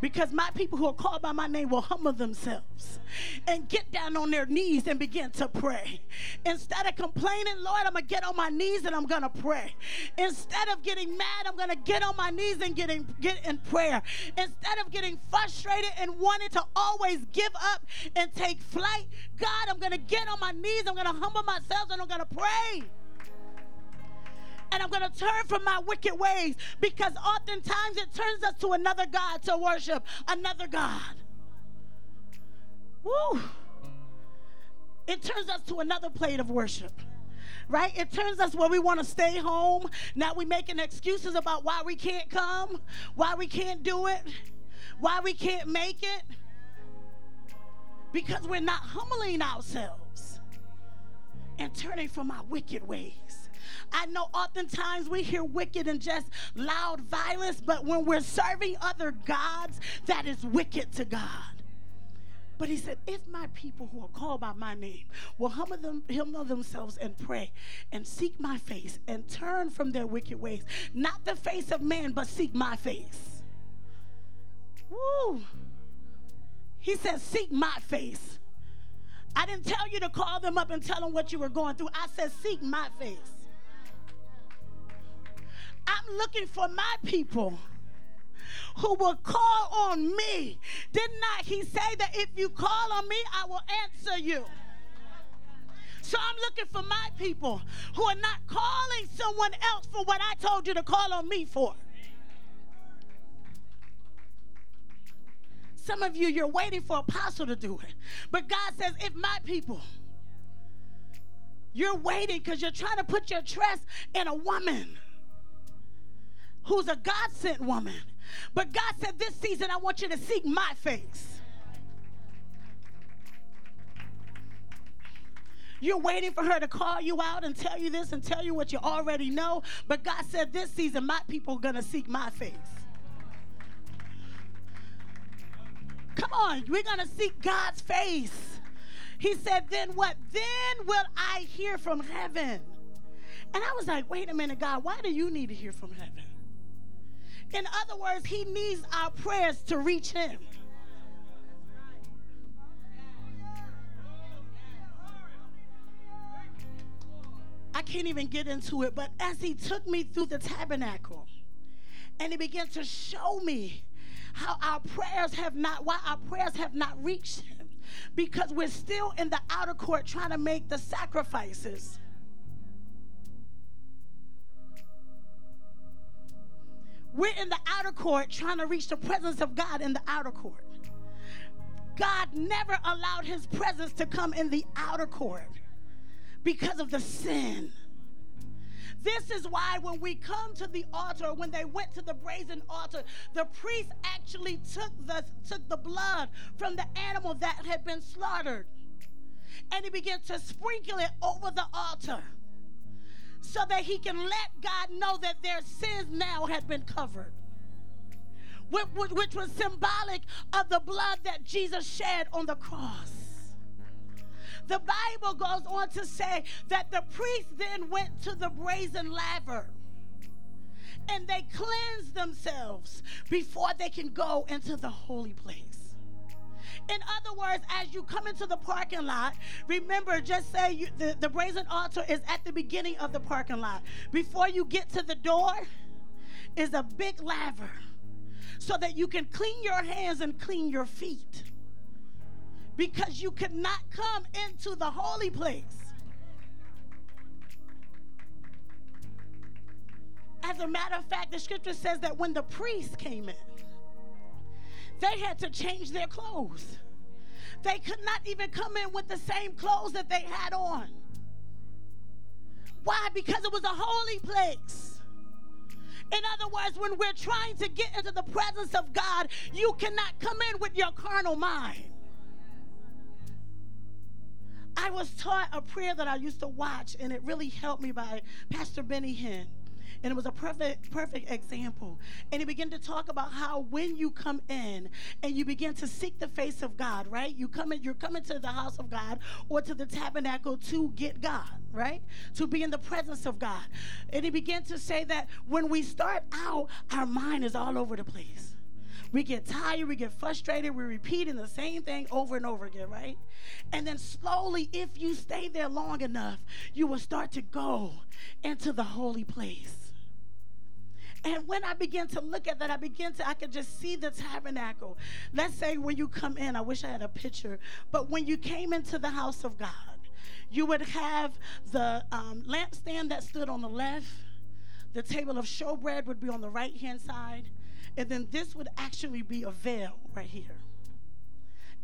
S2: Because my people who are called by my name will humble themselves and get down on their knees and begin to pray. Instead of complaining, Lord, I'm going to get on my knees and I'm going to pray. Instead of getting mad, I'm going to get on my knees and get in, get in prayer. Instead of getting frustrated and wanting to always give up and take flight, God, I'm going to get on my knees. I'm going to humble myself and I'm going to pray and I'm going to turn from my wicked ways because oftentimes it turns us to another God to worship, another God. Woo! It turns us to another plate of worship right? It turns us where we want to stay home. Now we're making excuses about why we can't come, why we can't do it, why we can't make it. Because we're not humbling ourselves and turning from our wicked ways. I know oftentimes we hear wicked and just loud violence, but when we're serving other gods, that is wicked to God. But he said, if my people who are called by my name will humble, them, humble themselves and pray and seek my face and turn from their wicked ways, not the face of man, but seek my face. Woo! He said, seek my face. I didn't tell you to call them up and tell them what you were going through. I said, seek my face. I'm looking for my people who will call on me. Did not I he say that if you call on me, I will answer you? So I'm looking for my people who are not calling someone else for what I told you to call on me for. Some of you, you're waiting for apostle to do it. But God says, if my people, you're waiting because you're trying to put your trust in a woman who's a God sent woman. But God said, This season, I want you to seek my face. You're waiting for her to call you out and tell you this and tell you what you already know. But God said, This season, my people are going to seek my face. Come on, we're going to seek God's face. He said, Then what? Then will I hear from heaven. And I was like, Wait a minute, God, why do you need to hear from heaven? In other words, He needs our prayers to reach Him. I can't even get into it, but as He took me through the tabernacle and He began to show me how our prayers have not, why our prayers have not reached Him, because we're still in the outer court trying to make the sacrifices. We're in the outer court trying to reach the presence of God in the outer court. God never allowed his presence to come in the outer court because of the sin. This is why when we come to the altar, when they went to the brazen altar, the priest actually took the, took the blood from the animal that had been slaughtered and he began to sprinkle it over the altar so that he can let God know that their sins now had been covered. Which was symbolic of the blood that Jesus shed on the cross. The Bible goes on to say that the priest then went to the brazen laver and they cleansed themselves before they can go into the holy place. In other words, as you come into the parking lot, remember, just say you, the, the brazen altar is at the beginning of the parking lot. Before you get to the door, is a big laver so that you can clean your hands and clean your feet. Because you could not come into the holy place. As a matter of fact, the scripture says that when the priest came in, they had to change their clothes. They could not even come in with the same clothes that they had on. Why? Because it was a holy place. In other words, when we're trying to get into the presence of God, you cannot come in with your carnal mind. I was taught a prayer that I used to watch, and it really helped me by Pastor Benny Hinn. And it was a perfect, perfect example. And he began to talk about how when you come in and you begin to seek the face of God, right? You come in, you're coming to the house of God or to the tabernacle to get God, right? To be in the presence of God. And he began to say that when we start out, our mind is all over the place. We get tired, we get frustrated, we're repeating the same thing over and over again, right? And then slowly, if you stay there long enough, you will start to go into the holy place. And when I began to look at that, I began to, I could just see the tabernacle. Let's say when you come in, I wish I had a picture, but when you came into the house of God, you would have the um, lampstand that stood on the left, the table of showbread would be on the right hand side, and then this would actually be a veil right here.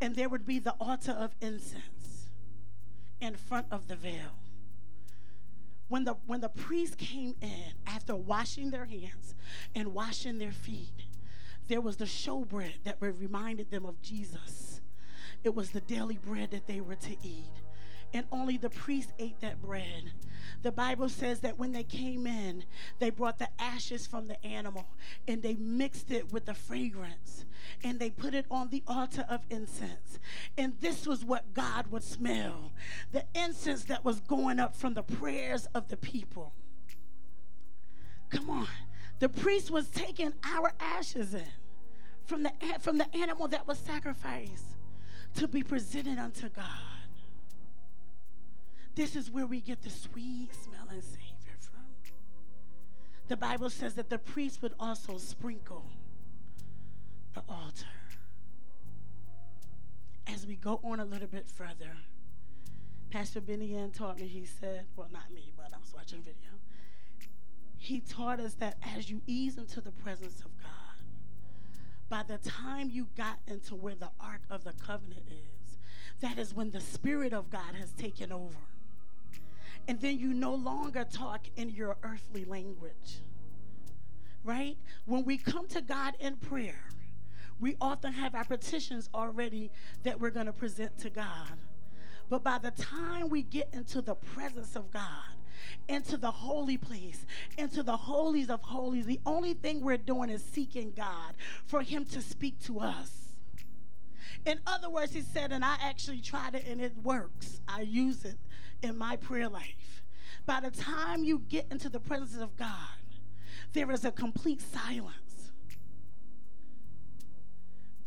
S2: And there would be the altar of incense in front of the veil when the when the priest came in after washing their hands and washing their feet, there was the showbread that reminded them of Jesus. It was the daily bread that they were to eat. And only the priest ate that bread. The Bible says that when they came in, they brought the ashes from the animal and they mixed it with the fragrance and they put it on the altar of incense. And this was what God would smell the incense that was going up from the prayers of the people. Come on. The priest was taking our ashes in from the, from the animal that was sacrificed to be presented unto God. This is where we get the sweet smelling Savior from. The Bible says that the priest would also sprinkle the altar. As we go on a little bit further, Pastor Benny Hinn taught me, he said, well, not me, but I was watching video. He taught us that as you ease into the presence of God, by the time you got into where the Ark of the Covenant is, that is when the Spirit of God has taken over. And then you no longer talk in your earthly language. Right? When we come to God in prayer, we often have our petitions already that we're going to present to God. But by the time we get into the presence of God, into the holy place, into the holies of holies, the only thing we're doing is seeking God for Him to speak to us. In other words, he said, and I actually tried it and it works. I use it in my prayer life. By the time you get into the presence of God, there is a complete silence.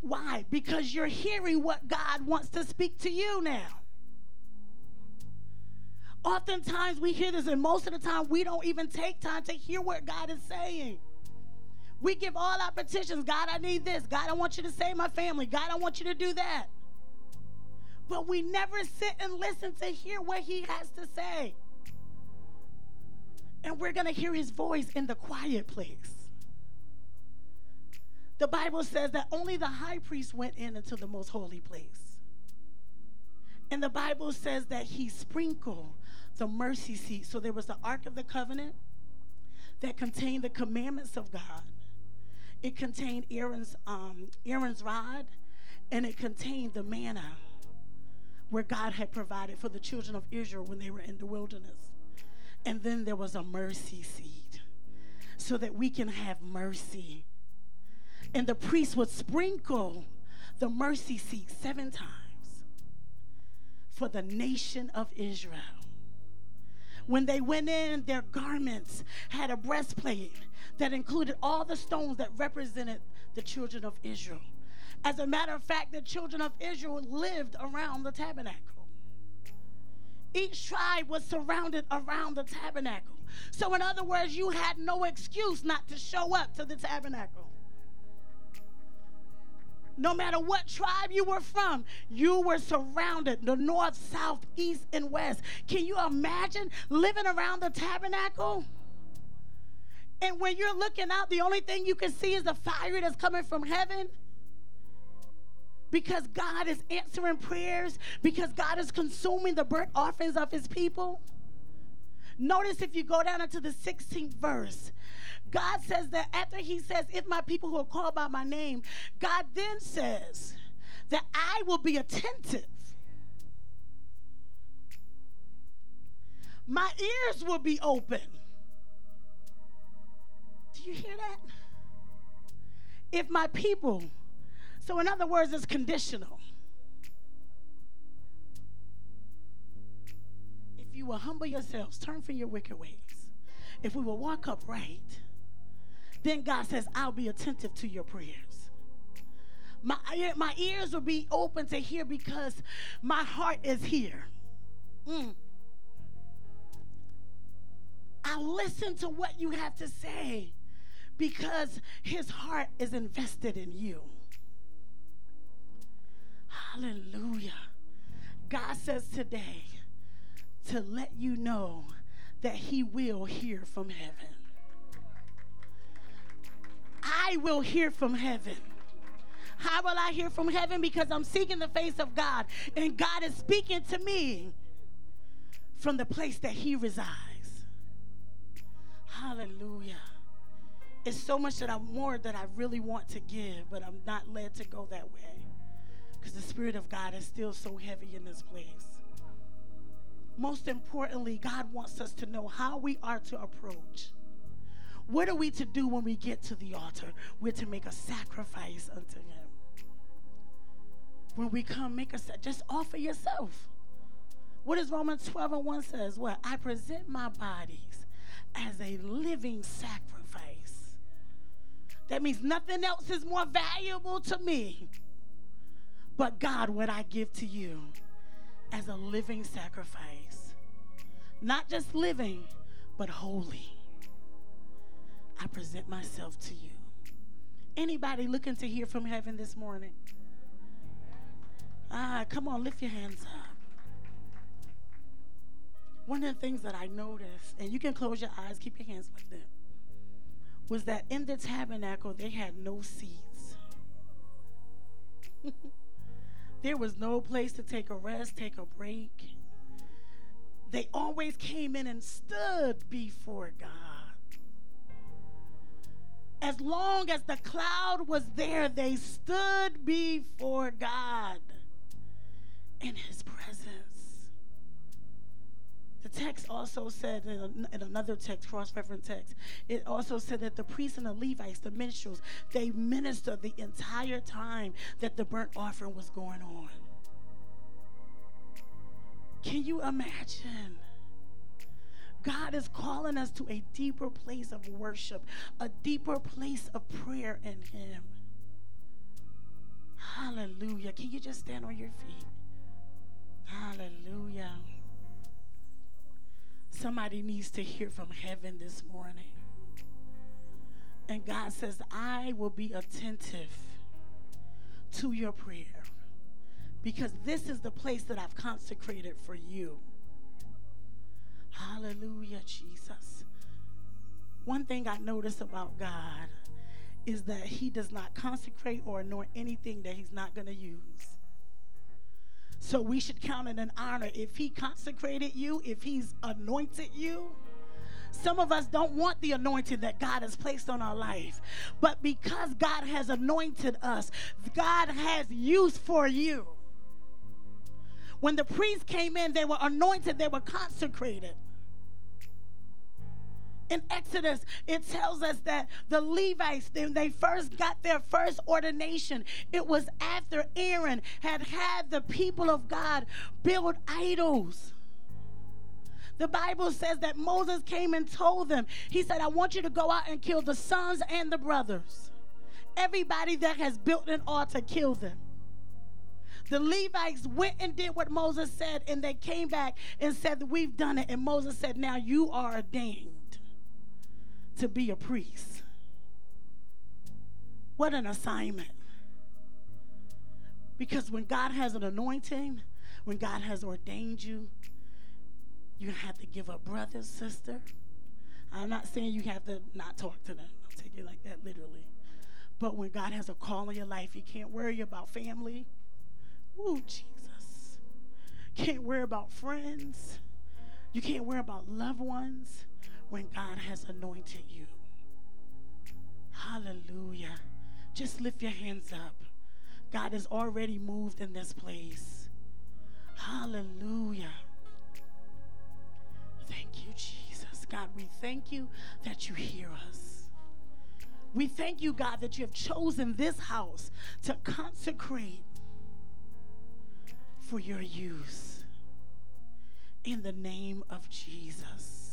S2: Why? Because you're hearing what God wants to speak to you now. Oftentimes we hear this, and most of the time we don't even take time to hear what God is saying. We give all our petitions God, I need this. God, I want you to save my family. God, I want you to do that. But we never sit and listen to hear what He has to say. And we're going to hear His voice in the quiet place. The Bible says that only the high priest went in into the most holy place. And the Bible says that he sprinkled the mercy seat. So there was the Ark of the Covenant that contained the commandments of God. It contained Aaron's, um, Aaron's rod, and it contained the manna where God had provided for the children of Israel when they were in the wilderness. And then there was a mercy seat so that we can have mercy. And the priest would sprinkle the mercy seat seven times for the nation of Israel. When they went in, their garments had a breastplate that included all the stones that represented the children of Israel. As a matter of fact, the children of Israel lived around the tabernacle. Each tribe was surrounded around the tabernacle. So, in other words, you had no excuse not to show up to the tabernacle. No matter what tribe you were from, you were surrounded the north, south, east, and west. Can you imagine living around the tabernacle? And when you're looking out, the only thing you can see is the fire that's coming from heaven. Because God is answering prayers, because God is consuming the burnt offerings of his people. Notice if you go down into the 16th verse, God says that after he says, If my people who are called by my name, God then says that I will be attentive. My ears will be open. Do you hear that? If my people, so in other words, it's conditional. If you will humble yourselves, turn from your wicked ways, if we will walk upright, then God says, I'll be attentive to your prayers. My, my ears will be open to hear because my heart is here. Mm. I'll listen to what you have to say because his heart is invested in you. Hallelujah. God says today to let you know that he will hear from heaven. I will hear from heaven. How will I hear from heaven? Because I'm seeking the face of God, and God is speaking to me from the place that He resides. Hallelujah. It's so much that I'm more that I really want to give, but I'm not led to go that way because the Spirit of God is still so heavy in this place. Most importantly, God wants us to know how we are to approach what are we to do when we get to the altar? We're to make a sacrifice unto Him. When we come, make a just offer yourself. What does Romans 12 and 1 says? Well, I present my bodies as a living sacrifice. That means nothing else is more valuable to me. But God, what I give to you as a living sacrifice. Not just living, but holy. I present myself to you. Anybody looking to hear from heaven this morning? Ah, come on, lift your hands up. One of the things that I noticed, and you can close your eyes, keep your hands like that, was that in the tabernacle they had no seats. there was no place to take a rest, take a break. They always came in and stood before God. As long as the cloud was there, they stood before God in His presence. The text also said in, another text, cross-reference text, it also said that the priests and the Levites, the minstrels, they ministered the entire time that the burnt offering was going on. Can you imagine? God is calling us to a deeper place of worship, a deeper place of prayer in Him. Hallelujah. Can you just stand on your feet? Hallelujah. Somebody needs to hear from heaven this morning. And God says, I will be attentive to your prayer because this is the place that I've consecrated for you. Hallelujah, Jesus. One thing I notice about God is that He does not consecrate or anoint anything that He's not going to use. So we should count it an honor if he consecrated you, if he's anointed you. Some of us don't want the anointing that God has placed on our life. But because God has anointed us, God has use for you. When the priests came in, they were anointed, they were consecrated in Exodus, it tells us that the Levites, when they first got their first ordination, it was after Aaron had had the people of God build idols. The Bible says that Moses came and told them, He said, I want you to go out and kill the sons and the brothers. Everybody that has built an altar, kill them. The Levites went and did what Moses said, and they came back and said, We've done it. And Moses said, Now you are ordained to be a priest. What an assignment. Because when God has an anointing, when God has ordained you, you have to give up brothers, sister. I'm not saying you have to not talk to them. I'll take it like that literally. But when God has a call in your life, you can't worry about family. Ooh, Jesus. Can't worry about friends. You can't worry about loved ones when God has anointed you. Hallelujah. Just lift your hands up. God has already moved in this place. Hallelujah. Thank you, Jesus. God, we thank you that you hear us. We thank you, God, that you have chosen this house to consecrate for your use. In the name of Jesus.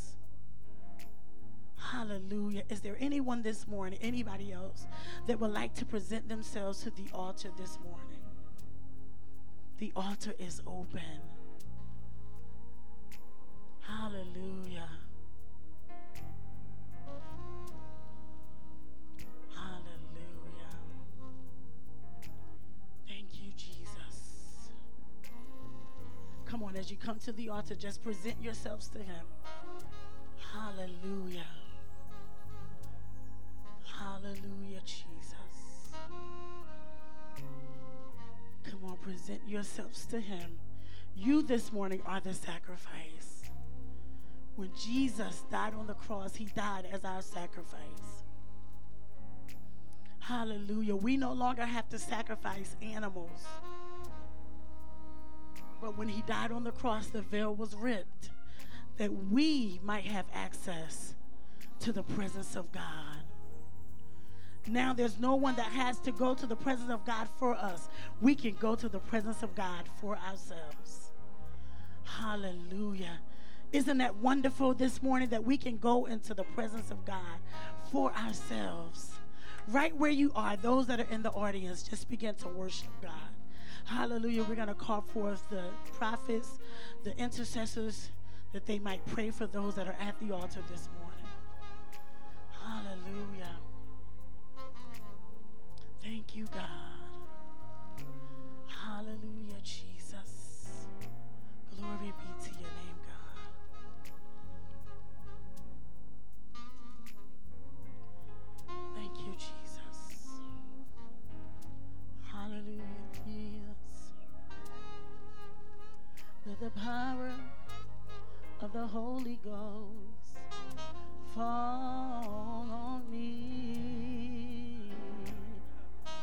S2: Hallelujah. Is there anyone this morning, anybody else, that would like to present themselves to the altar this morning? The altar is open. Hallelujah. Hallelujah. Thank you, Jesus. Come on, as you come to the altar, just present yourselves to Him. Hallelujah. Hallelujah, Jesus. Come on, present yourselves to Him. You this morning are the sacrifice. When Jesus died on the cross, He died as our sacrifice. Hallelujah. We no longer have to sacrifice animals. But when He died on the cross, the veil was ripped that we might have access to the presence of God. Now there's no one that has to go to the presence of God for us. We can go to the presence of God for ourselves. Hallelujah. Isn't that wonderful this morning that we can go into the presence of God for ourselves? Right where you are, those that are in the audience, just begin to worship God. Hallelujah. We're going to call forth the prophets, the intercessors, that they might pray for those that are at the altar this morning. Hallelujah. Thank you, God. Hallelujah, Jesus. Glory be to your name, God. Thank you, Jesus. Hallelujah, Jesus. Let the power of the Holy Ghost fall on me.